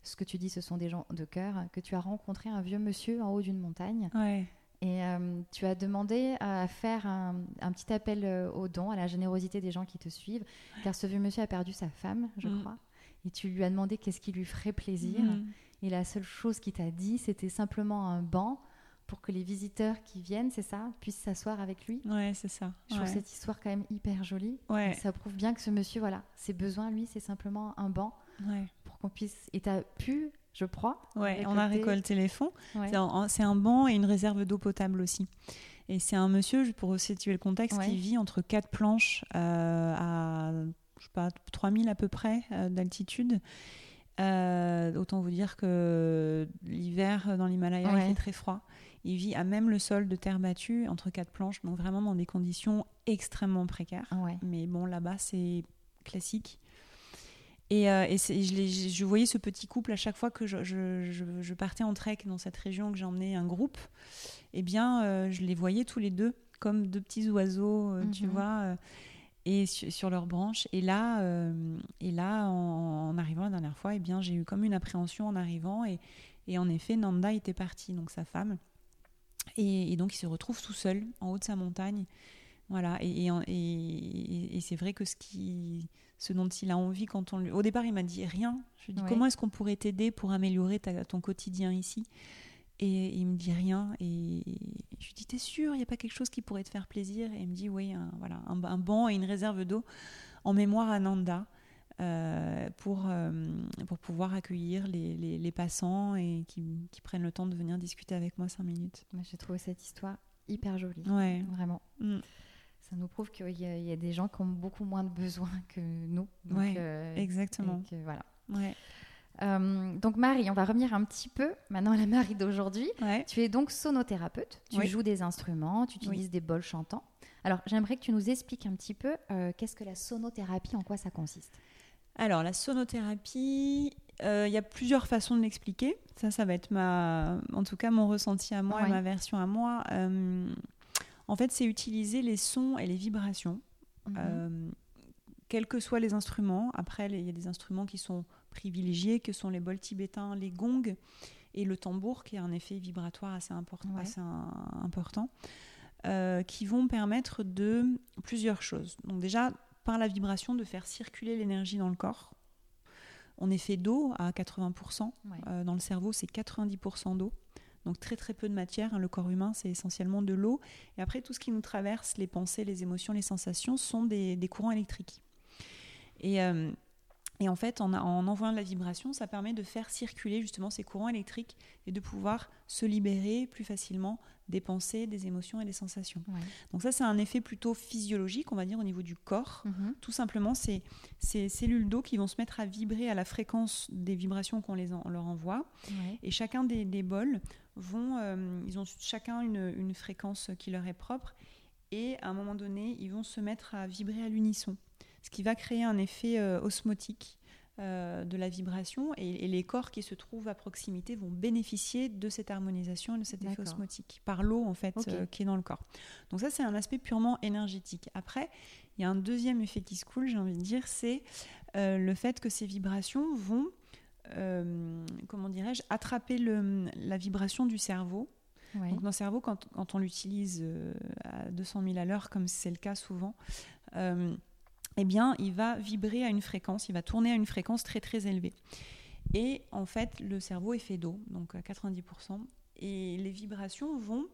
ce que tu dis, ce sont des gens de cœur, que tu as rencontré un vieux monsieur en haut d'une montagne. Ouais. Et euh, tu as demandé à faire un, petit appel euh, aux dons, à la générosité des gens qui te suivent, car ce vieux monsieur a perdu sa femme, je mm. crois. Et tu lui as demandé qu'est-ce qui lui ferait plaisir. Mm. Et la seule chose qu'il t'a dit, c'était simplement un banc pour que les visiteurs qui viennent, c'est ça, puissent s'asseoir avec lui. Ouais, c'est ça. Je trouve cette histoire quand même hyper jolie. Ouais. Ça prouve bien que ce monsieur, voilà, ses besoins, lui, c'est simplement un banc pour qu'on puisse. Et tu as pu je crois. Ouais, on a récolté les fonds. C'est un, banc et une réserve d'eau potable aussi. Et c'est un monsieur, pour situer le contexte, qui vit entre quatre planches euh, à je sais pas, 3000 à peu près euh, d'altitude. Euh, autant vous dire que l'hiver dans l'Himalaya, il fait très froid. Il vit à même le sol de terre battue, entre quatre planches, donc vraiment dans des conditions extrêmement précaires. Mais bon, là-bas, c'est classique. Et, euh, je, je, voyais ce petit couple à chaque fois que je, je partais en trek dans cette région, que j'emmenais un groupe, eh bien, euh, je les voyais tous les deux comme deux petits oiseaux, euh, tu mhm. vois, et sur leurs branches. Et là, et là en, arrivant la dernière fois, eh bien, j'ai eu comme une appréhension en arrivant. Et, et en effet, Nanda était partie, donc sa femme. Et, et, donc, il se retrouve tout seul en haut de sa montagne. Voilà, et, et, et c'est vrai que ce, qui, ce dont il a envie quand on lui... Au départ, il m'a dit rien. Je lui ai dit, comment est-ce qu'on pourrait t'aider pour améliorer ton quotidien ici? Et, il me dit rien. Et je lui dis, t'es sûr, il n'y a pas quelque chose qui pourrait te faire plaisir? Et il me dit, oui, un, voilà, un, banc et une réserve d'eau en mémoire à Nanda. Euh, pour, euh, pour pouvoir accueillir les, les, passants et qui, qui, prennent le temps de venir discuter avec moi cinq minutes. J'ai trouvé cette histoire hyper jolie. Ouais. Vraiment. Mm ça nous prouve qu'il y, a des gens qui ont beaucoup moins de besoins [laughs] que nous. Oui, euh, exactement. voilà. Ouais. Euh, donc Marie, on va revenir un petit peu maintenant à la Marie d'aujourd'hui. Tu es donc sonothérapeute, tu joues des instruments, tu utilises des bols chantants. Alors j'aimerais que tu nous expliques un petit peu euh, qu'est-ce que la sonothérapie, en quoi ça consiste? Alors la sonothérapie, il y a plusieurs façons de l'expliquer. Ça, ça va être ma, en tout cas mon ressenti à moi et ma version à moi. En fait, c'est utiliser les sons et les vibrations, mhm. euh, quels que soient les instruments. Après, il y a des instruments qui sont privilégiés, que sont les bols tibétains, les gongs et le tambour, qui a un effet vibratoire assez, important, euh, qui vont permettre de plusieurs choses. Donc déjà, par la vibration, de faire circuler l'énergie dans le corps. On est fait d'eau à 80%. Euh, dans le cerveau, c'est 90% d'eau. Donc très très peu de matière. Hein. Le corps humain, c'est essentiellement de l'eau. Et après, tout ce qui nous traverse, les pensées, les émotions, les sensations, sont des, courants électriques. Et, euh, et en fait, en, en, envoyant de la vibration, ça permet de faire circuler justement ces courants électriques et de pouvoir se libérer plus facilement des pensées, des émotions et des sensations. Donc ça, c'est un effet plutôt physiologique, on va dire, au niveau du corps. Mhm. Tout simplement, c'est ces cellules d'eau qui vont se mettre à vibrer à la fréquence des vibrations qu'on les leur envoie. Et chacun des, des bols vont, euh, ils ont chacun une, une, fréquence qui leur est propre. Et à un moment donné, ils vont se mettre à vibrer à l'unisson, ce qui va créer un effet euh, osmotique euh, de la vibration et, les corps qui se trouvent à proximité vont bénéficier de cette harmonisation et de cet effet osmotique par l'eau en fait euh, qui est dans le corps. Donc ça c'est un aspect purement énergétique. Après, il y a un deuxième effet qui se coule, j'ai envie de dire, c'est euh, le fait que ces vibrations vont, comment dirais-je, attraper le, la vibration du cerveau. Donc dans le cerveau, quand, quand on l'utilise à 200 000 à l'heure, comme c'est le cas souvent, eh bien, il va vibrer à une fréquence, il va tourner à une fréquence très très élevée. Et en fait, le cerveau est fait d'eau, donc à 90%, et les vibrations vont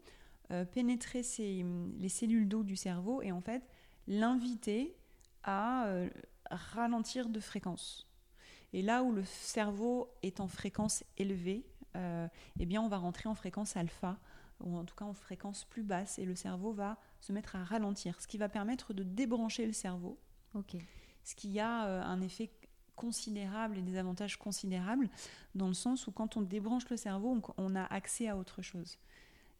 euh, pénétrer les cellules d'eau du cerveau et en fait l'inviter à euh, ralentir de fréquence. Et là où le cerveau est en fréquence élevée, euh, eh bien on va rentrer en fréquence alpha, ou en tout cas en fréquence plus basse, et le cerveau va se mettre à ralentir, ce qui va permettre de débrancher le cerveau ce qui a euh, un effet considérable et des avantages considérables dans le sens où quand on débranche le cerveau, on, a accès à autre chose.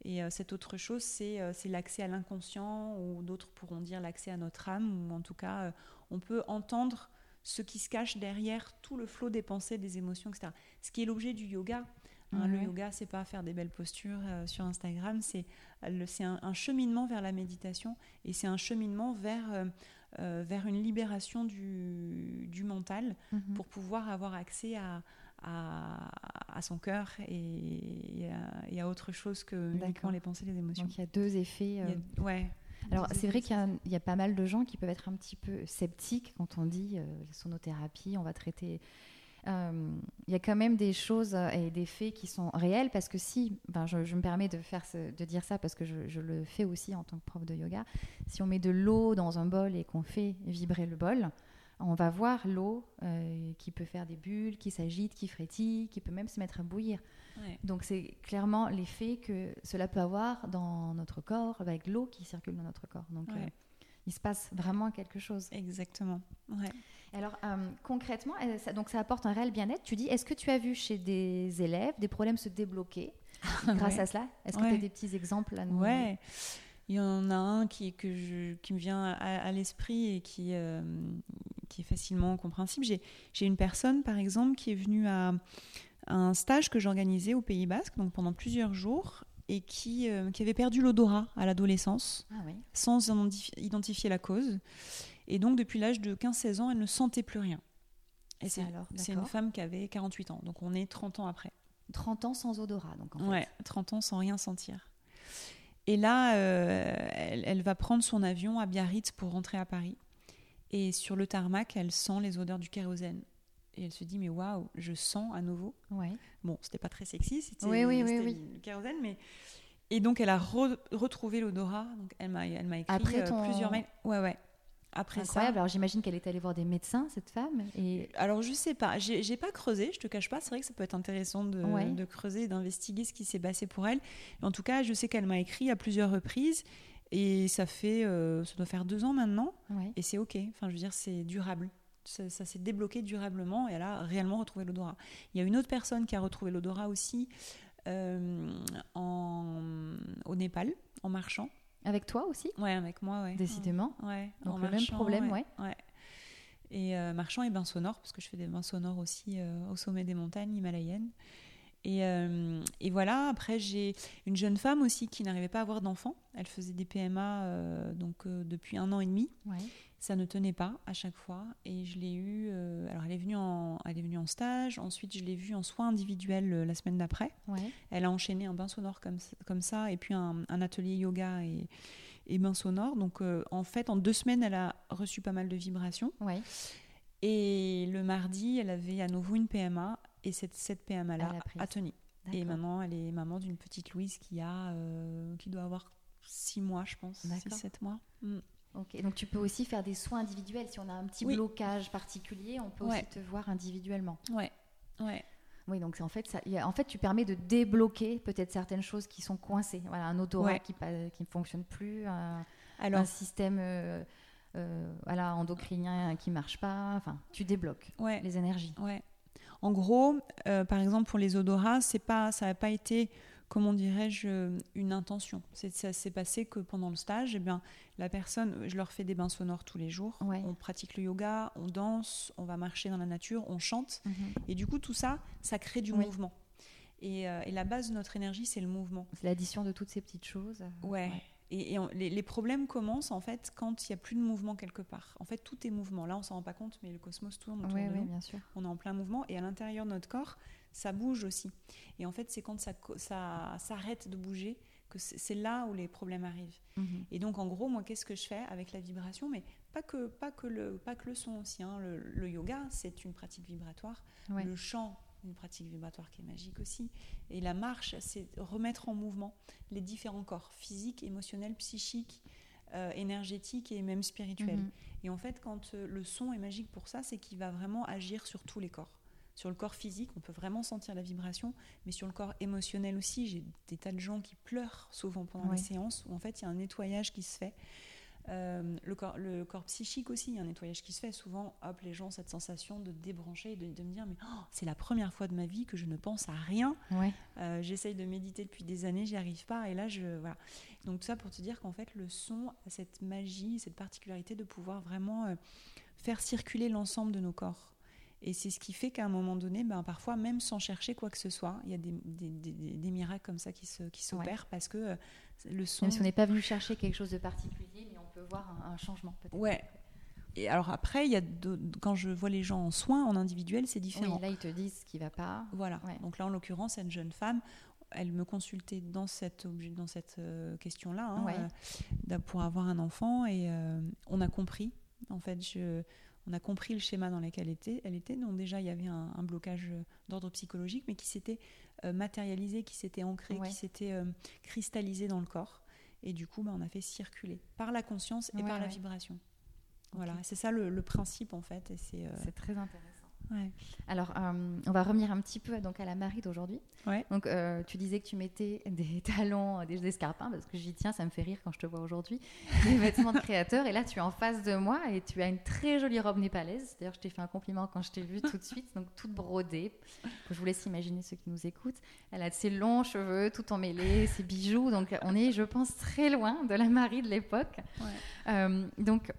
Et cette autre chose, c'est l'accès à l'inconscient, ou d'autres pourront dire l'accès à notre âme, ou en tout cas, on peut entendre ce qui se cache derrière tout le flot des pensées, des émotions, etc. Ce qui est l'objet du yoga. Hein, le yoga, c'est pas faire des belles postures euh, sur Instagram, c'est un, un, cheminement vers la méditation et c'est un cheminement vers, euh, euh, vers une libération du, du mental mhm. pour pouvoir avoir accès à, à, son cœur et, et, à, autre chose que uniquement les pensées, les émotions. Donc il y a deux effets. ouais. Alors c'est vrai qu'il y, a pas mal de gens qui peuvent être un petit peu sceptiques quand on dit sonothérapie, on va traiter euh, il y a quand même des choses euh, et des faits qui sont réels parce que si, ben je, me permets de, faire de dire ça parce que je, le fais aussi en tant que prof de yoga, si on met de l'eau dans un bol et qu'on fait vibrer le bol, on va voir l'eau euh, qui peut faire des bulles, qui s'agite, qui frétille, qui peut même se mettre à bouillir. Donc c'est clairement l'effet que cela peut avoir dans notre corps avec l'eau qui circule dans notre corps. Donc il se passe vraiment quelque chose. Exactement. Ouais. Alors euh, concrètement, euh, ça, donc ça apporte un réel bien-être. Tu dis, est-ce que tu as vu chez des élèves des problèmes se débloquer [laughs] grâce à cela? Est-ce que tu as des petits exemples à nous Ouais. Il y en a un qui, que je, qui me vient à, l'esprit et qui, euh, qui est facilement compréhensible. J'ai une personne, par exemple, qui est venue à un stage que j'organisais au Pays Basque, donc pendant plusieurs jours, et qui, qui avait perdu l'odorat à l'adolescence, ah sans identifier la cause. Et donc, depuis l'âge de 15-16 ans, elle ne sentait plus rien. Et c'est une femme qui avait 48 ans. Donc, on est 30 ans après. 30 ans sans odorat, donc en fait. Ouais, 30 ans sans rien sentir. Et là, euh, elle, va prendre son avion à Biarritz pour rentrer à Paris. Et sur le tarmac, elle sent les odeurs du kérosène. Et elle se dit, mais waouh, je sens à nouveau. Ouais. Bon, c'était pas très sexy, c'était oui, oui, oui, le kérosène, mais. Et donc, elle a retrouvé l'odorat. Donc, elle m'a écrit Après euh, plusieurs mails. Ouais, ouais après Incroyable. Alors j'imagine qu'elle est allée voir des médecins, cette femme. Et... Alors je sais pas, j'ai pas creusé, je te cache pas. C'est vrai que ça peut être intéressant de, de creuser, d'investiguer ce qui s'est passé pour elle. En tout cas, je sais qu'elle m'a écrit à plusieurs reprises et ça fait, euh, ça doit faire deux ans maintenant. Et c'est ok. Enfin, je veux dire, c'est durable. Ça, s'est débloqué durablement et elle a réellement retrouvé l'odorat. Il y a une autre personne qui a retrouvé l'odorat aussi euh, en, au Népal en marchant. Avec toi aussi? Ouais, avec moi, ouais. Décidément. Ouais. Donc le même problème, ouais. ouais. Et euh, marchant et bains sonores, parce que je fais des bains sonores aussi euh, au sommet des montagnes himalayennes. Et, euh, et voilà, après j'ai une jeune femme aussi qui n'arrivait pas à avoir d'enfants. Elle faisait des PMA donc depuis un an et demi. Ouais ça ne tenait pas à chaque fois. Et je l'ai eu alors elle est venue en elle est venue en stage. Ensuite je l'ai vue en soins individuels la semaine d'après. Elle a enchaîné un bain sonore comme, comme ça et puis un, atelier yoga et, et bain sonore. Donc en fait en deux semaines elle a reçu pas mal de vibrations. Et le mardi elle avait à nouveau une PMA et cette, cette PMA là a, tenu. Et maintenant elle est maman d'une petite Louise qui a qui doit avoir six mois je pense six sept mois. Mm. Donc tu peux aussi faire des soins individuels. Si on a un petit blocage particulier, on peut aussi te voir individuellement. Ouais, ouais. Oui, donc en fait, ça, en fait, tu permets de débloquer peut-être certaines choses qui sont coincées. Voilà, un odorat qui, qui ne fonctionne plus, un, Alors, un système euh, euh, voilà, endocrinien qui ne marche pas. Enfin, tu débloques les énergies. Ouais. En gros, euh, par exemple, pour les odorats, c'est pas, ça n'a pas été comment dirais-je, une intention. Ça s'est passé que pendant le stage, eh bien, la personne, je leur fais des bains sonores tous les jours. On pratique le yoga, on danse, on va marcher dans la nature, on chante. Mhm. Et du coup, tout ça, ça crée du mouvement. Euh, et, la base de notre énergie, c'est le mouvement. C'est l'addition de toutes ces petites choses. Ouais. Et, les, problèmes commencent en fait quand il n'y a plus de mouvement quelque part. En fait, tout est mouvement. Là, on s'en rend pas compte, mais le cosmos tourne autour de nous. Bien sûr. On est en plein mouvement et à l'intérieur de notre corps, ça bouge aussi. Et en fait, c'est quand ça, ça s'arrête de bouger que c'est là où les problèmes arrivent. Mhm. Et donc, en gros, moi, qu'est-ce que je fais avec la vibration? Mais pas que, pas que, le, pas que le son aussi. Hein. Le, yoga, c'est une pratique vibratoire. Le chant, une pratique vibratoire qui est magique aussi. Et la marche, c'est remettre en mouvement les différents corps, physiques, émotionnels, psychiques, euh, énergétiques et même spirituels. Mhm. Et en fait, quand euh, le son est magique pour ça, c'est qu'il va vraiment agir sur tous les corps. Sur le corps physique, on peut vraiment sentir la vibration, mais sur le corps émotionnel aussi, j'ai des tas de gens qui pleurent souvent pendant les séances, où en fait il y a un nettoyage qui se fait. Euh, le, corps, le corps psychique aussi, il y a un nettoyage qui se fait. Souvent, hop, les gens ont cette sensation de débrancher, de, de me dire, mais oh, c'est la première fois de ma vie que je ne pense à rien. Ouais. Euh, J'essaye de méditer depuis des années, j'y arrive pas. Et là, je. Voilà. Donc, tout ça pour te dire qu'en fait, le son a cette magie, cette particularité de pouvoir vraiment euh, faire circuler l'ensemble de nos corps. Et c'est ce qui fait qu'à un moment donné, ben, parfois, même sans chercher quoi que ce soit, il y a des, des, des, des miracles comme ça qui s'opèrent qui s'opèrent parce que euh, le son. Même si on n'est pas venu chercher quelque chose de particulier, mais on peut voir un, un changement peut-être. Ouais. Et alors après, il y a de- quand je vois les gens en soins, en individuel, c'est différent. Oui, là ils te disent ce qui va pas. Voilà. Ouais. Donc là, en l'occurrence, cette jeune femme, elle me consultait dans cette, dans cette euh, question-là, hein, Ouais. euh, pour avoir un enfant, et euh, on a compris. En fait, je, on a compris le schéma dans lequel elle était. Elle était. Donc déjà, il y avait un, un blocage euh, d'ordre psychologique, mais qui s'était euh, matérialisé, qui s'était ancré, Ouais. qui s'était euh, cristallisé dans le corps. Et du coup, bah, on a fait circuler par la conscience et Ouais, par la vibration. Voilà, c'est ça le, le principe en fait. Et c'est, euh, C'est très intéressant. Ouais. Alors, euh, on va revenir un petit peu donc à la Marie d'aujourd'hui. Ouais. Donc, euh, tu disais que tu mettais des [laughs] talons, euh, des escarpins, parce que j'y tiens, ça me fait rire quand je te vois aujourd'hui. Des [laughs] vêtements de créateur. Et là, tu es en face de moi et tu as une très jolie robe népalaise. D'ailleurs, je t'ai fait un compliment quand je t'ai vue tout de suite. Donc, toute brodée. Je vous laisse imaginer ceux qui nous écoutent. Elle a de ses longs cheveux, tout emmêlés, ses bijoux. Donc, on est, je pense, très loin de la Marie de l'époque. Ouais. Euh, donc,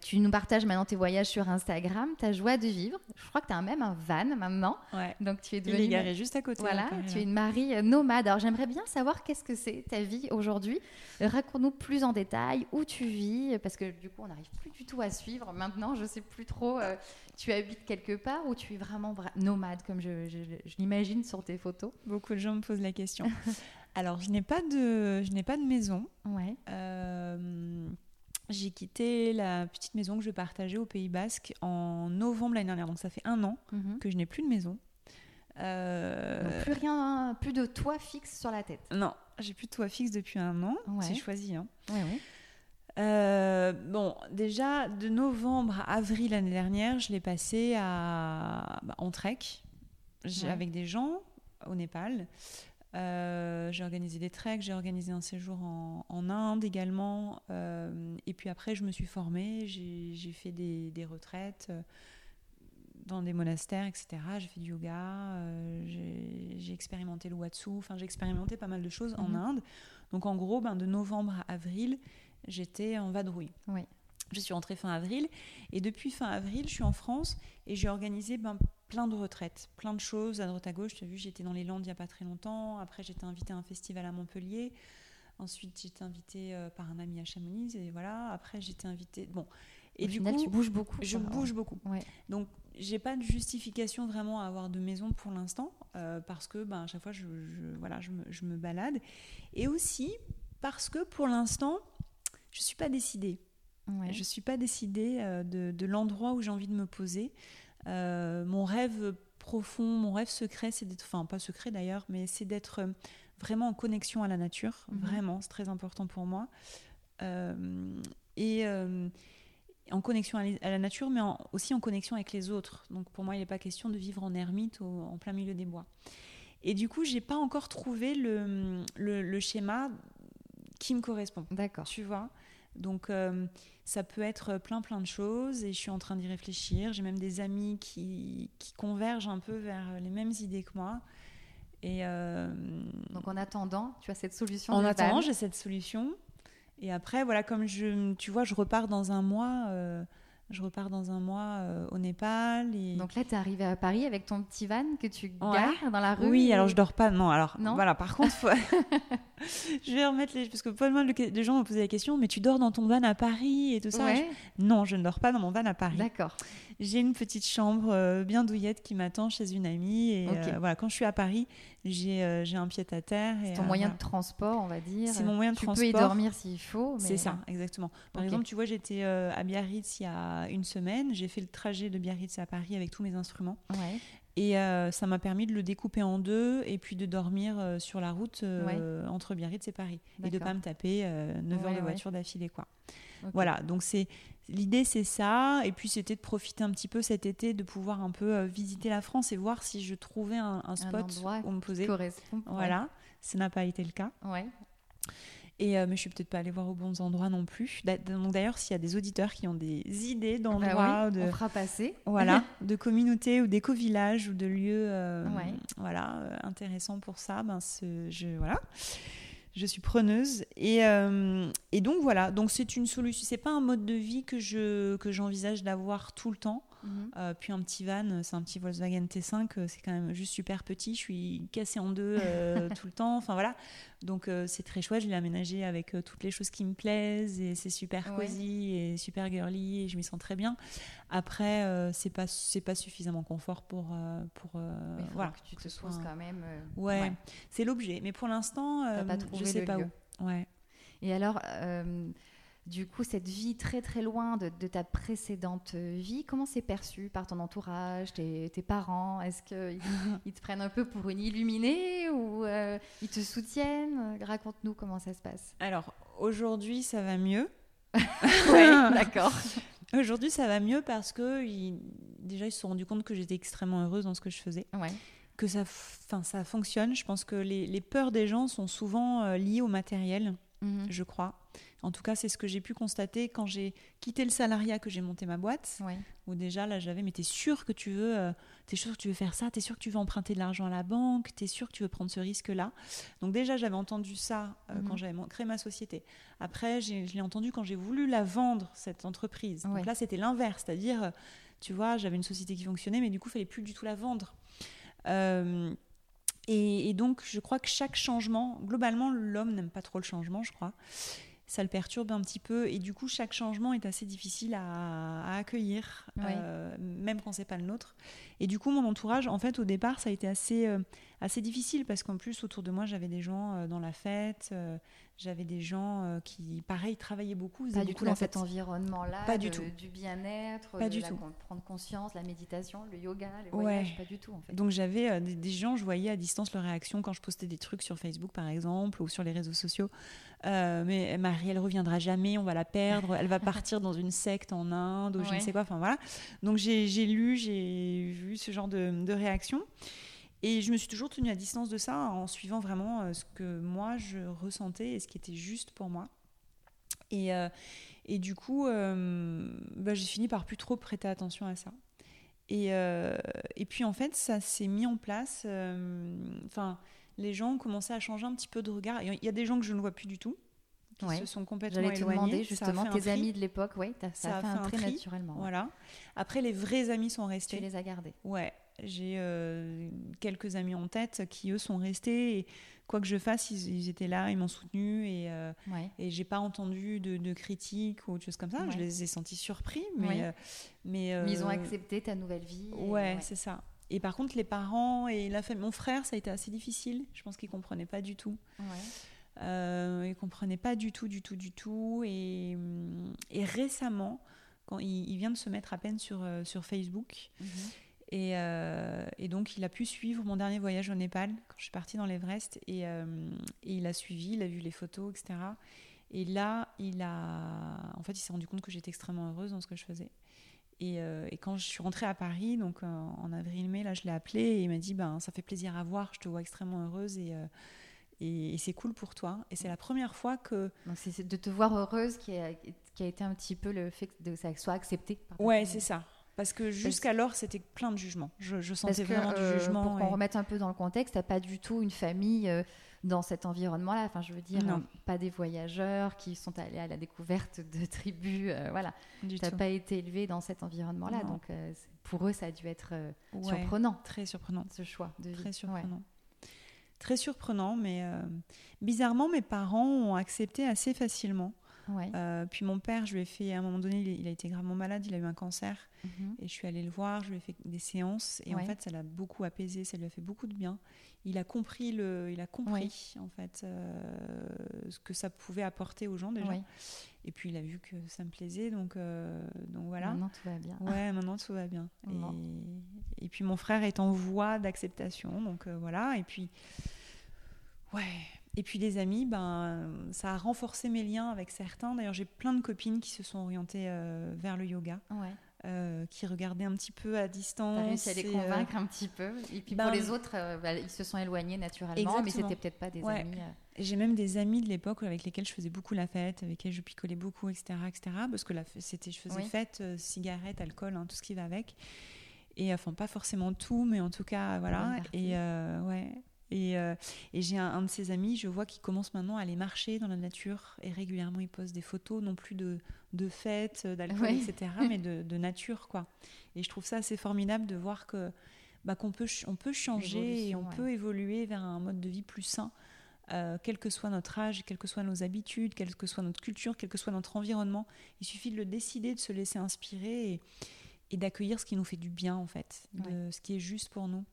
tu nous partages maintenant tes voyages sur Instagram, ta joie de vivre. Je crois que tu as même un van maintenant. Ouais. Donc tu es Il est devenue garé juste à côté. voilà, là, quand tu es une Marie euh, nomade. Alors j'aimerais bien savoir qu'est-ce que c'est ta vie aujourd'hui. Euh, Raconte-nous plus en détail où tu vis, parce que du coup on n'arrive plus du tout à suivre. Maintenant je sais plus trop. euh, tu habites quelque part ou tu es vraiment vra- nomade comme je, je- je l'imagine sur tes photos. Beaucoup de gens me posent la question. [laughs] Alors, je n'ai pas de, je n'ai pas de maison. Ouais. Euh, j'ai quitté la petite maison que je partageais au Pays Basque en novembre l'année dernière. Donc, ça fait un an Mhm. que je n'ai plus de maison. Euh, Donc, plus rien, plus de toit fixe sur la tête. Non, j'ai plus de toit fixe depuis un an. Ouais. J'ai choisi. hein. Ouais, ouais. Euh, bon, déjà, de novembre à avril l'année dernière, je l'ai passé à, bah, en trek avec des gens au Népal. Euh, j'ai organisé des treks, j'ai organisé un séjour en, en Inde également. Euh, et puis après, je me suis formée, j'ai fait des, des retraites euh, dans des monastères, etc. J'ai fait du yoga, euh, j'ai j'ai expérimenté le Watsu, enfin j'ai expérimenté pas mal de choses en Mhm. Inde. Donc en gros, ben, de novembre à avril, j'étais en vadrouille. Oui. Je suis rentrée fin avril et depuis fin avril, je suis en France et j'ai organisé ben, plein de retraites, plein de choses à droite à gauche. Tu as vu, j'étais dans les Landes il n'y a pas très longtemps. Après, j'étais invitée à un festival à Montpellier. Ensuite, j'étais invitée euh, par un ami à Chamonix et voilà. Après, j'étais invitée. Bon. Et Au du final, coup, tu bouges beaucoup. je bouge beaucoup. Ouais. Donc, j'ai pas de justification vraiment à avoir de maison pour l'instant, euh, parce que ben, à chaque fois, je, je- voilà, je, me, je me balade. Et aussi parce que pour l'instant, je suis pas décidée. Ouais. Je suis pas décidée euh, de, de l'endroit où j'ai envie de me poser. Euh, mon rêve profond, mon rêve secret, c'est d'être, enfin pas secret d'ailleurs, mais c'est d'être euh, vraiment en connexion à la nature. Mhm. Vraiment, c'est très important pour moi. Euh, et euh, en connexion à, la nature, mais en- aussi en connexion avec les autres. Donc pour moi, il n'est pas question de vivre en ermite au- en plein milieu des bois. Et du coup, j'ai pas encore trouvé le, le, le schéma qui me correspond. D'accord. Tu vois? Donc, euh, ça peut être plein, plein de choses et je suis en train d'y réfléchir. J'ai même des amis qui, qui convergent un peu vers les mêmes idées que moi. Et euh, Donc en attendant, tu as cette solution. en attendant, j'ai cette solution. Et après, voilà, comme je, tu vois, je repars dans un mois. euh, je repars dans un mois euh, au Népal. Et... Donc là, tu es arrivé à Paris avec ton petit van que tu Ouais. gares dans la rue. Oui, alors je dors pas. Non, alors Non voilà. Par contre, faut- [laughs] je vais remettre les parce que pas mal de gens m'ont posé la question. Mais tu dors dans ton van à Paris et tout ça? Ouais, Je- Non, je ne dors pas dans mon van à Paris. d'accord. J'ai une petite chambre euh, bien douillette qui m'attend chez une amie. Et euh, voilà, quand je suis à Paris, j'ai euh, un pied à terre. C'est ton euh, moyen voilà. de transport, on va dire. C'est mon moyen de tu transport. peux y dormir s'il faut. mais- C'est ça, exactement. Par exemple, tu vois, j'étais euh, à Biarritz il y a une semaine. J'ai fait le trajet de Biarritz à Paris avec tous mes instruments. Ouais. Et euh, ça m'a permis de le découper en deux et puis de dormir sur la route entre Biarritz et Paris. Et de D'accord. pas me taper euh, 9 heures de voiture d'affilée. quoi. Voilà, donc c'est l'idée c'est ça. Et puis c'était de profiter un petit peu cet été, de pouvoir un peu euh, visiter la France et voir si je trouvais un, un spot où me poser. correspond. Voilà, ça n'a pas été le cas. Ouais. Et, euh, mais je suis peut-être pas allée voir aux bons endroits non plus. Donc d'ailleurs, s'il y a des auditeurs qui ont des idées Bah d'endroits, oui, de, On fera passer. voilà, [laughs] de communautés ou d'éco-villages ou de lieux euh, Ouais. voilà, euh, intéressants pour ça, ben, ce- je, voilà. Je suis preneuse. Et, euh, et donc voilà, donc c'est une solution, c'est pas un mode de vie que je que j'envisage d'avoir tout le temps. Mhm. Euh, puis un petit van, c'est un petit Volkswagen T5, euh, c'est quand même juste super petit. Je suis cassée en deux euh, [laughs] tout le temps. Enfin voilà. Donc c'est très chouette. Je l'ai aménagé avec toutes les choses qui me plaisent et c'est super Ouais. cosy et super girly et je m'y sens très bien. Après, euh, c'est pas c'est pas suffisamment confort pour euh, pour euh, Mais faut voilà. que tu te poses un- quand même. Ouais, c'est l'objet. Mais pour l'instant, je sais le pas lieu. où. Ouais. Et alors, du coup, cette vie très très loin de, de ta précédente vie, comment c'est perçu par ton entourage, tes, tes parents? Est-ce qu'ils [laughs] ils te prennent un peu pour une illuminée ou euh, ils te soutiennent? Raconte-nous comment ça se passe. Alors aujourd'hui, ça va mieux. [laughs] Oui, [laughs] d'accord. Aujourd'hui, ça va mieux parce que ils- déjà ils se sont rendus compte que j'étais extrêmement heureuse dans ce que je faisais, Ouais. que ça, enfin ça fonctionne. Je pense que les, les peurs des gens sont souvent euh, liées au matériel, Mhm. je crois. En tout cas, c'est ce que j'ai pu constater quand j'ai quitté le salariat, que j'ai monté ma boîte. Ouais. Où déjà là, j'avais, mais t'es sûr que tu veux, euh, t'es sûr que tu veux faire ça, t'es sûr que tu veux emprunter de l'argent à la banque, t'es sûr que tu veux prendre ce risque-là. Donc déjà, j'avais entendu ça euh, Mhm. quand j'avais mon- créé ma société. Après, je l'ai entendu quand j'ai voulu la vendre cette entreprise. Ouais. Donc là, c'était l'inverse, c'est-à-dire, euh, tu vois, j'avais une société qui fonctionnait, mais du coup, il fallait plus du tout la vendre. Euh, et, et donc, je crois que chaque changement, globalement, l'homme n'aime pas trop le changement, je crois. Ça le perturbe un petit peu, et du coup, chaque changement est assez difficile à, à accueillir, Oui. euh, même quand c'est pas le nôtre. Et du coup, mon entourage, en fait, au départ, ça a été assez, euh, assez difficile parce qu'en plus, autour de moi, j'avais des gens euh, dans la fête, euh, j'avais des gens qui, pareil, travaillaient beaucoup. Pas du tout dans cet environnement-là. Pas du tout. Du bien-être, Pas de du la tout. prendre conscience, la méditation, le yoga, les Ouais. voyages, pas du tout en fait. Donc j'avais des, des gens, je voyais à distance leur réaction quand je postais des trucs sur Facebook par exemple ou sur les réseaux sociaux. Mais Marie, elle reviendra jamais, on va la perdre, elle va [laughs] partir dans une secte en Inde ou je Ouais. ne sais quoi. Enfin voilà. Donc j'ai lu, j'ai vu ce genre de, de réaction. Et je me suis toujours tenue à distance de ça en suivant vraiment euh, ce que moi je ressentais et ce qui était juste pour moi. Et, euh, et du coup, euh, bah, j'ai fini par plus trop prêter attention à ça. Et, et puis en fait, ça s'est mis en place. Enfin, les gens ont commencé à changer un petit peu de regard. Il y a des gens que je ne vois plus du tout, qui Ouais. se sont complètement J'allais te demander justement tes amis de l'époque, oui, ça, Ça a fait un tri tri, naturellement. Voilà. Après, les vrais amis sont Tu restés. les as gardés. Ouais, j'ai euh, quelques amis en tête qui eux sont restés et quoi que je fasse, ils, ils étaient là, ils m'ont soutenu et, euh, Ouais. et j'ai pas entendu de, de critiques ou de choses comme ça. Ouais. Je les ai sentis surpris, mais euh, mais, Mais ils ont euh, accepté ta nouvelle vie. Ouais, c'est ça. Et par contre, les parents et la famille, mon frère, ça a été assez difficile. Je pense qu'il comprenait pas du tout. Ouais. Euh, il comprenait pas du tout, du tout, du tout. Et, et récemment, quand il, il vient de se mettre à peine sur, euh, sur Facebook, Mhm. et, euh, et donc, il a pu suivre mon dernier voyage au Népal quand je suis partie dans l'Everest. Et, euh, et il a suivi, il a vu les photos, etc. Et là, il a, en fait, il s'est rendu compte que j'étais extrêmement heureuse dans ce que je faisais. Et, euh, et quand je suis rentrée à Paris, donc en avril-mai, là, je l'ai appelé et il m'a dit, ben, ça fait plaisir à voir, je te vois extrêmement heureuse et, et, et c'est cool pour toi. Et c'est la première fois que, Donc c'est de te voir heureuse qui a, qui a été un petit peu le fait que ça soit accepté. par ouais, c'est ça. Parce que jusqu'alors, c'était plein de jugements. Je, je sentais Parce que, vraiment euh, du jugement. pour qu'on et- remette un peu dans le contexte, t'as pas du tout une famille euh, dans cet environnement-là. Enfin, je veux dire, Non. euh, pas des voyageurs qui sont allés à la découverte de [laughs] tribus. euh, voilà, t'as pas été élevé dans cet environnement-là. Donc, euh, pour eux, ça a dû être Ouais, surprenant Très surprenant. ce choix de vie. Très Ouais. Très surprenant, mais euh, bizarrement, mes parents ont accepté assez facilement. Ouais. Euh, puis mon père, je lui ai fait, à un moment donné, il, a été gravement malade, il a eu un cancer, Mhm. et je suis allée le voir, je lui ai fait des séances, et Ouais. en fait, ça l'a beaucoup apaisé, ça lui a fait beaucoup de bien. Il a compris, le, il a compris en fait, euh, ce que ça pouvait apporter aux gens déjà. Et puis il a vu que ça me plaisait, donc, euh, donc voilà. Maintenant, tout va bien. Ouais, maintenant tout va bien. Bon. Et, et puis mon frère est en voie d'acceptation, donc euh, voilà. Et puis, ouais. Et puis les amis, ben, ça a renforcé mes liens avec certains. D'ailleurs, j'ai plein de copines qui se sont orientées vers le yoga. Ouais. Euh, qui regardaient un petit peu à distance. T'as réussi à les et, euh, convaincre un petit peu. Et puis ben, pour les autres, euh, bah, ils se sont éloignés naturellement, mais Exactement. c'était peut-être pas des Ouais. amis. J'ai même des amis de l'époque avec lesquels je faisais beaucoup la fête, avec lesquels je picolais beaucoup, etc. etc. parce que la c'était, je faisais Oui. fête, cigarettes, alcool, hein, tout ce qui va avec. Et enfin, pas forcément tout, mais en tout cas, voilà. Et ouais. Et, euh, et j'ai un, un de ses amis, je vois qu'il commence maintenant à aller marcher dans la nature et régulièrement il poste des photos, non plus de, de fêtes, d'alcool, Ouais. etc., mais de, [laughs] de nature, quoi. Et je trouve ça assez formidable de voir que bah, qu'on peut, on peut changer et on ouais. peut évoluer vers un mode de vie plus sain, euh, quel que soit notre âge, quelles que soient nos habitudes, quelle que soit notre culture, quel que soit notre environnement. Il suffit de le décider, de se laisser inspirer et, et d'accueillir ce qui nous fait du bien, en fait, de ce qui est juste pour nous.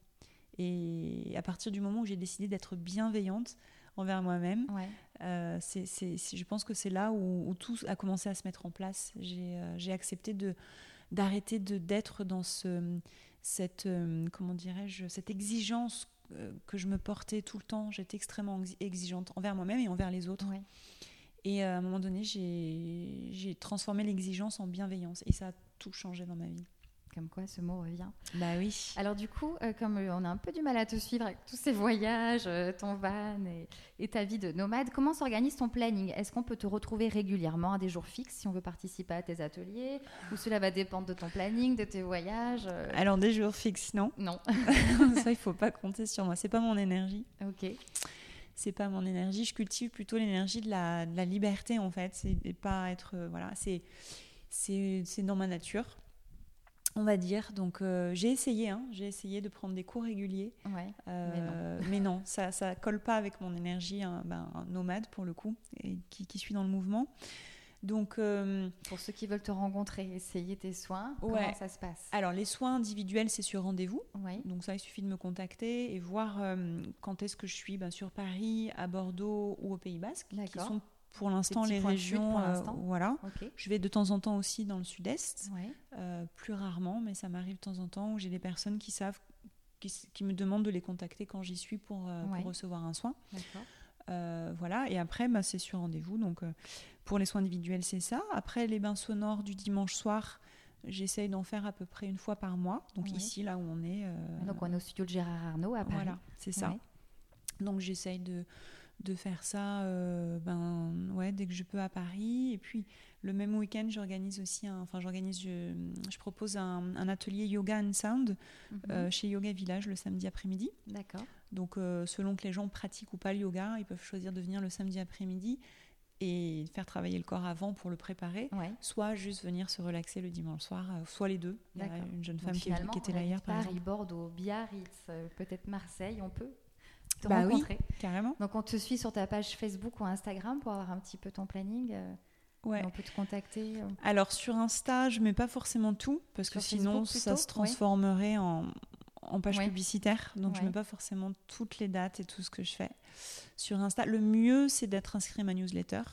Et à partir du moment où j'ai décidé d'être bienveillante envers moi-même, Ouais. euh, c'est, c'est- c'est- je pense que c'est là où, où tout a commencé à se mettre en place. J'ai, euh, j'ai accepté de, d'arrêter de, d'être dans ce, cette, euh, comment dirais-je, cette exigence que je me portais tout le temps. J'étais extrêmement exi- exigeante envers moi-même et envers les autres. Ouais. Et à un moment donné, j'ai, j'ai transformé l'exigence en bienveillance. Et ça a tout changé dans ma vie. Comme quoi, ce mot revient. Bah oui. Alors du coup, euh, comme euh, on a un peu du mal à te suivre avec tous ces voyages, euh, ton van et, et ta vie de nomade, comment s'organise ton planning? Est-ce qu'on peut te retrouver régulièrement à des jours fixes si on veut participer à tes ateliers? Ou cela va dépendre de ton planning, de tes voyages Alors des jours fixes, non. Non. [laughs] [laughs] ça, il faut pas compter sur moi. C'est pas mon énergie. ok. c'est pas mon énergie. Je cultive plutôt l'énergie de la, de la liberté en fait. C'est pas être voilà. C'est c'est c'est dans ma nature, on va dire. Donc euh, j'ai essayé, hein, j'ai essayé de prendre des cours réguliers, Ouais. euh, mais non, [laughs] ça ça colle pas avec mon énergie, hein, ben, un nomade pour le coup, et qui, qui suis dans le mouvement. Donc euh, Pour ceux qui veulent te rencontrer, essayer tes soins, comment Ouais. ça se passe? Alors les soins individuels c'est sur rendez-vous. Ouais. Donc ça, il suffit de me contacter et voir quand est-ce que je suis ben, sur Paris, à Bordeaux ou au Pays Basque, qui sont pour l'instant les régions. euh, voilà. Je vais de temps en temps aussi dans le sud-est, Ouais. euh, plus rarement, mais ça m'arrive de temps en temps où j'ai des personnes qui savent, qui, me demandent de les contacter quand j'y suis pour, euh, pour recevoir un soin. D'accord. Euh, voilà, et après, bah, c'est sur rendez-vous. Donc, pour les soins individuels, c'est ça. Après, les bains sonores du dimanche soir, j'essaye d'en faire à peu près une fois par mois. Donc, Ouais. ici, là où on est. euh, Donc on est au studio de Gérard Arnaud à Paris. voilà, c'est ça. Donc j'essaye de, de faire ça euh, ben, ouais, dès que je peux à Paris. Et puis le même week-end, j'organise aussi un, enfin j'organise, je, je propose un, un atelier yoga and sound Mhm. euh, chez Yoga Village le samedi après-midi. D'accord. Donc euh, selon que les gens pratiquent ou pas le yoga, ils peuvent choisir de venir le samedi après-midi et faire travailler le corps avant pour le préparer. Ouais. Soit juste venir se relaxer le dimanche soir, soit les deux. Il y a D'accord. une jeune femme qui, était là hier, par Paris, exemple. Bordeaux, Biarritz, peut-être Marseille, on peut te Bah oui. Carrément. Donc on te suit sur ta page Facebook ou Instagram pour avoir un petit peu ton planning. euh, Ouais. On peut te contacter. euh. Alors sur Insta, je mets pas forcément tout parce que sinon Facebook ça se transformerait en, en page Ouais. publicitaire. Donc je mets pas forcément toutes les dates et tout ce que je fais sur Insta. Le mieux c'est d'être inscrit à ma newsletter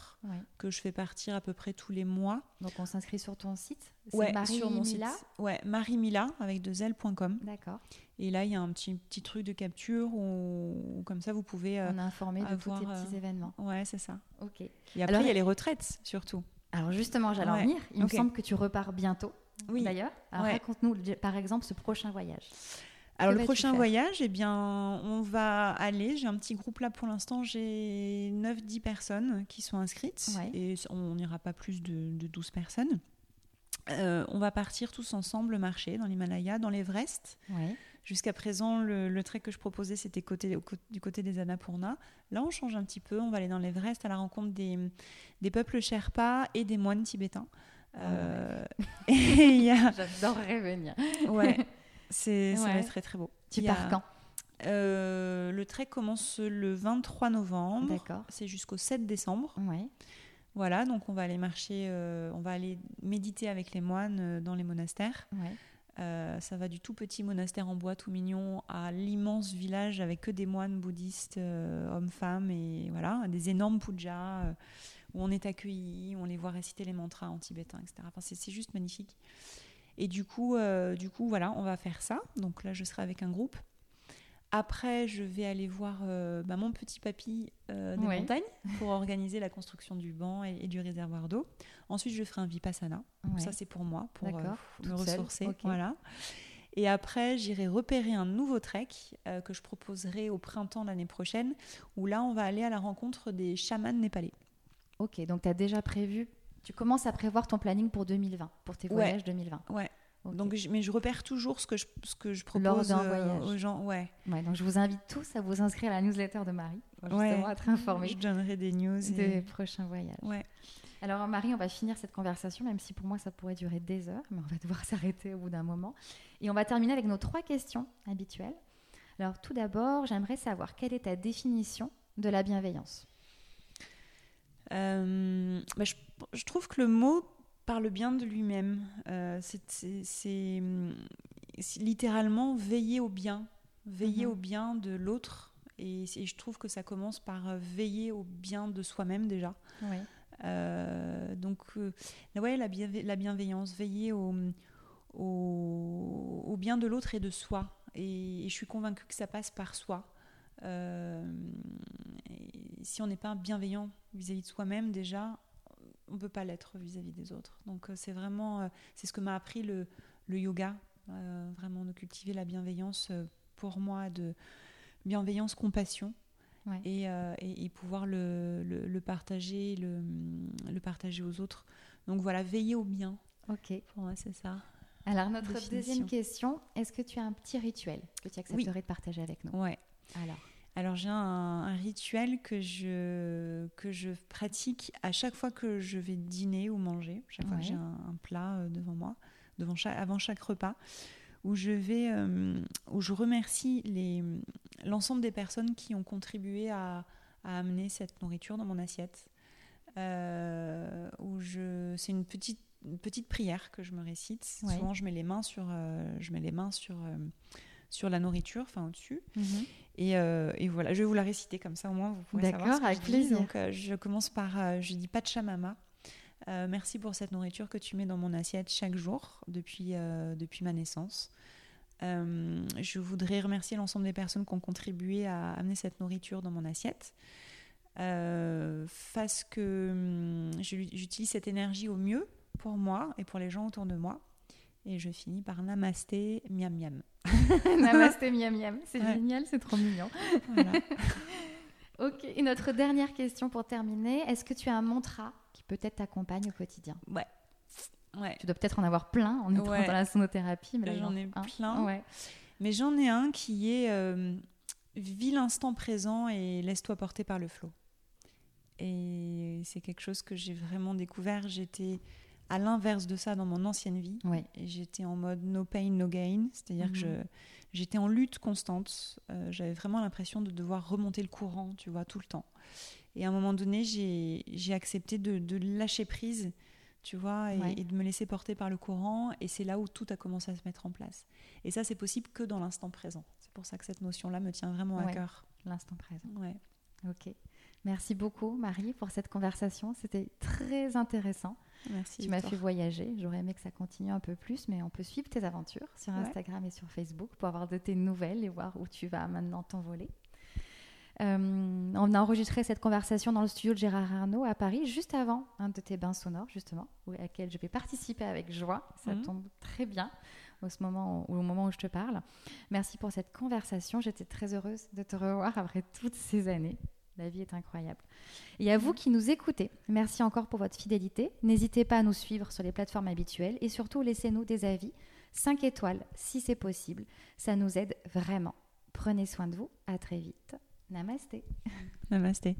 que je fais partir à peu près tous les mois. Donc on s'inscrit sur ton site. Ouais, Marie sur mon Mila. site. Ouais, marimila avec deux L.com. D'accord. Et là il y a un petit petit truc de capture où, où comme ça vous pouvez. euh, On est informé de tous avoir, tes petits euh, événements. Ouais, c'est ça. Ok. Et après il y a les retraites surtout. Alors justement, j'allais en venir. Il me semble que tu repars bientôt. Oui. D'ailleurs. Alors Ouais. raconte-nous par exemple ce prochain voyage. Alors le prochain voyage, eh bien, on va aller. J'ai un petit groupe là pour l'instant. J'ai 9-10 personnes qui sont inscrites Ouais. et on n'ira pas plus de, de 12 personnes. Euh, on va partir tous ensemble marcher dans l'Himalaya, dans l'Everest. Ouais. Jusqu'à présent, le, le trek que je proposais, c'était côté, au cô- du côté des Annapurna. Là, on change un petit peu. On va aller dans l'Everest à la rencontre des, des peuples Sherpas et des moines tibétains. Ah Euh, [laughs] a, [laughs] J'adorerais venir. ouais, [laughs] c'est, ça va Ouais. être très très beau. Tu a- pars quand? euh, le trek commence le 23 novembre. D'accord. C'est jusqu'au 7 décembre. Ouais. Voilà, donc on va aller marcher, euh, on va aller méditer avec les moines dans les monastères. Ouais. Euh, ça va du tout petit monastère en bois tout mignon à l'immense village avec que des moines bouddhistes, euh, hommes-femmes, et voilà, des énormes pujas euh, où on est accueilli, on les voit réciter les mantras en tibétain, etc. C'est, juste magnifique. Et du coup, du coup, voilà, on va faire ça. Donc là, je serai avec un groupe. Après, je vais aller voir euh, bah, mon petit papy euh, des Ouais. montagnes [laughs] pour organiser la construction du banc et, et du réservoir d'eau. Ensuite, je ferai un vipassana. Ouais. Ça, c'est pour moi, pour euh, me ressourcer. Voilà. Et après, j'irai repérer un nouveau trek euh, que je proposerai au printemps l'année prochaine, où là, on va aller à la rencontre des chamans népalais. Ok, donc tu as déjà prévu, tu commences à prévoir ton planning pour 2020, pour tes Ouais. voyages 2020. Ouais. Donc, je- mais je repère toujours ce que je, ce que je propose Lors d'un euh, voyage. aux gens. Ouais. Ouais, donc je vous invite tous à vous inscrire à la newsletter de Marie, pour Ouais. justement être informés Je donnerai des news. des et- prochains voyages. Ouais. Alors Marie, on va finir cette conversation, même si pour moi ça pourrait durer des heures, mais on va devoir [laughs] s'arrêter au bout d'un moment. Et on va terminer avec nos trois questions habituelles. Alors tout d'abord, j'aimerais savoir quelle est ta définition de la bienveillance? Euh, bah, je, je trouve que le mot parle bien de lui-même. Euh, c'est- hum, c'est littéralement veiller au bien, veiller Mhm. au bien de l'autre. Et, je trouve que ça commence par euh, veiller au bien de soi-même déjà. Oui. Euh, donc, euh, ouais, la, bienve- la bienveillance, veiller au, au, au bien de l'autre et de soi. Et, et je suis convaincue que ça passe par soi. Euh, si on n'est pas bienveillant vis-à-vis de soi-même, déjà, on ne peut pas l'être vis-à-vis des autres. Donc, euh, c'est vraiment, euh, c'est ce que m'a appris le, le yoga, euh, vraiment de cultiver la bienveillance pour moi, de bienveillance, compassion Ouais. et, euh, et- et pouvoir le, le- le partager, le, partager aux autres. Donc voilà, veiller au bien. Ok. Pour moi, c'est ça. Alors notre Définition. deuxième question, est-ce que tu as un petit rituel que tu accepterais de partager avec nous? Ouais. Alors, Alors j'ai un, un rituel que je, que je pratique à chaque fois que je vais dîner ou manger, chaque fois que j'ai un, un plat euh, devant moi, devant chaque, avant chaque repas, où je vais, euh, où je remercie l'ensemble des personnes qui ont contribué à, à amener cette nourriture dans mon assiette. Euh, où je, c'est une petite, une petite prière que je me récite. Ouais. Souvent, je mets les mains sur, euh, je mets les mains sur, sur la nourriture, enfin au-dessus. Euh, et voilà, je vais vous la réciter comme ça au moins vous pourrez savoir D'accord, avec plaisir. Donc euh, je commence par, euh, je dis Pachamama. Euh, merci pour cette nourriture que tu mets dans mon assiette chaque jour depuis, euh, depuis ma naissance. Euh, je voudrais remercier l'ensemble des personnes qui ont contribué à amener cette nourriture dans mon assiette. Euh, fasse que hum, j'utilise cette énergie au mieux pour moi et pour les gens autour de moi. Et je finis par namasté, miam miam. [laughs] Namasté miam miam, c'est Ouais. génial, c'est trop mignon. Voilà. [laughs] Ok, et notre dernière question pour terminer, est-ce que tu as un mantra qui peut-être t'accompagne au quotidien? Ouais. Ouais. Tu dois peut-être en avoir plein en étant Ouais. dans la sonothérapie, mais là, J'en ai un. plein. Ouais. Mais j'en ai un qui est euh, vis l'instant présent et laisse-toi porter par le flot. Et c'est quelque chose que j'ai vraiment découvert. J'étais à l'inverse de ça dans mon ancienne vie. Ouais. J'étais en mode no pain, no gain. C'est-à-dire que Mhm. j'étais en lutte constante. Euh, j'avais vraiment l'impression de devoir remonter le courant, tu vois, tout le temps. Et à un moment donné, j'ai, accepté de, de lâcher prise, tu vois, et, Ouais. et de me laisser porter par le courant. Et c'est là où tout a commencé à se mettre en place. Et ça, c'est possible que dans l'instant présent. C'est pour ça que cette notion-là me tient vraiment à cœur. L'instant présent. Ouais. Ok. Merci beaucoup, Marie, pour cette conversation. C'était très intéressant. Merci. Tu m'as fait voyager. J'aurais aimé que ça continue un peu plus, mais on peut suivre tes aventures sur Ouais. Instagram et sur Facebook pour avoir de tes nouvelles et voir où tu vas maintenant t'envoler. Euh, on a enregistré cette conversation dans le studio de Gérard Arnaud à Paris, juste avant un de tes bains sonores, justement, où- à laquelle je vais participer avec joie. Ça Mhm. tombe très bien au, ce moment, où- au moment où je te parle. Merci pour cette conversation. J'étais très heureuse de te revoir après toutes ces années. La vie est incroyable. Et à vous qui nous écoutez, merci encore pour votre fidélité. N'hésitez pas à nous suivre sur les plateformes habituelles et surtout laissez-nous des avis, 5 étoiles si c'est possible. Ça nous aide vraiment. Prenez soin de vous. À très vite. Namasté. Namasté.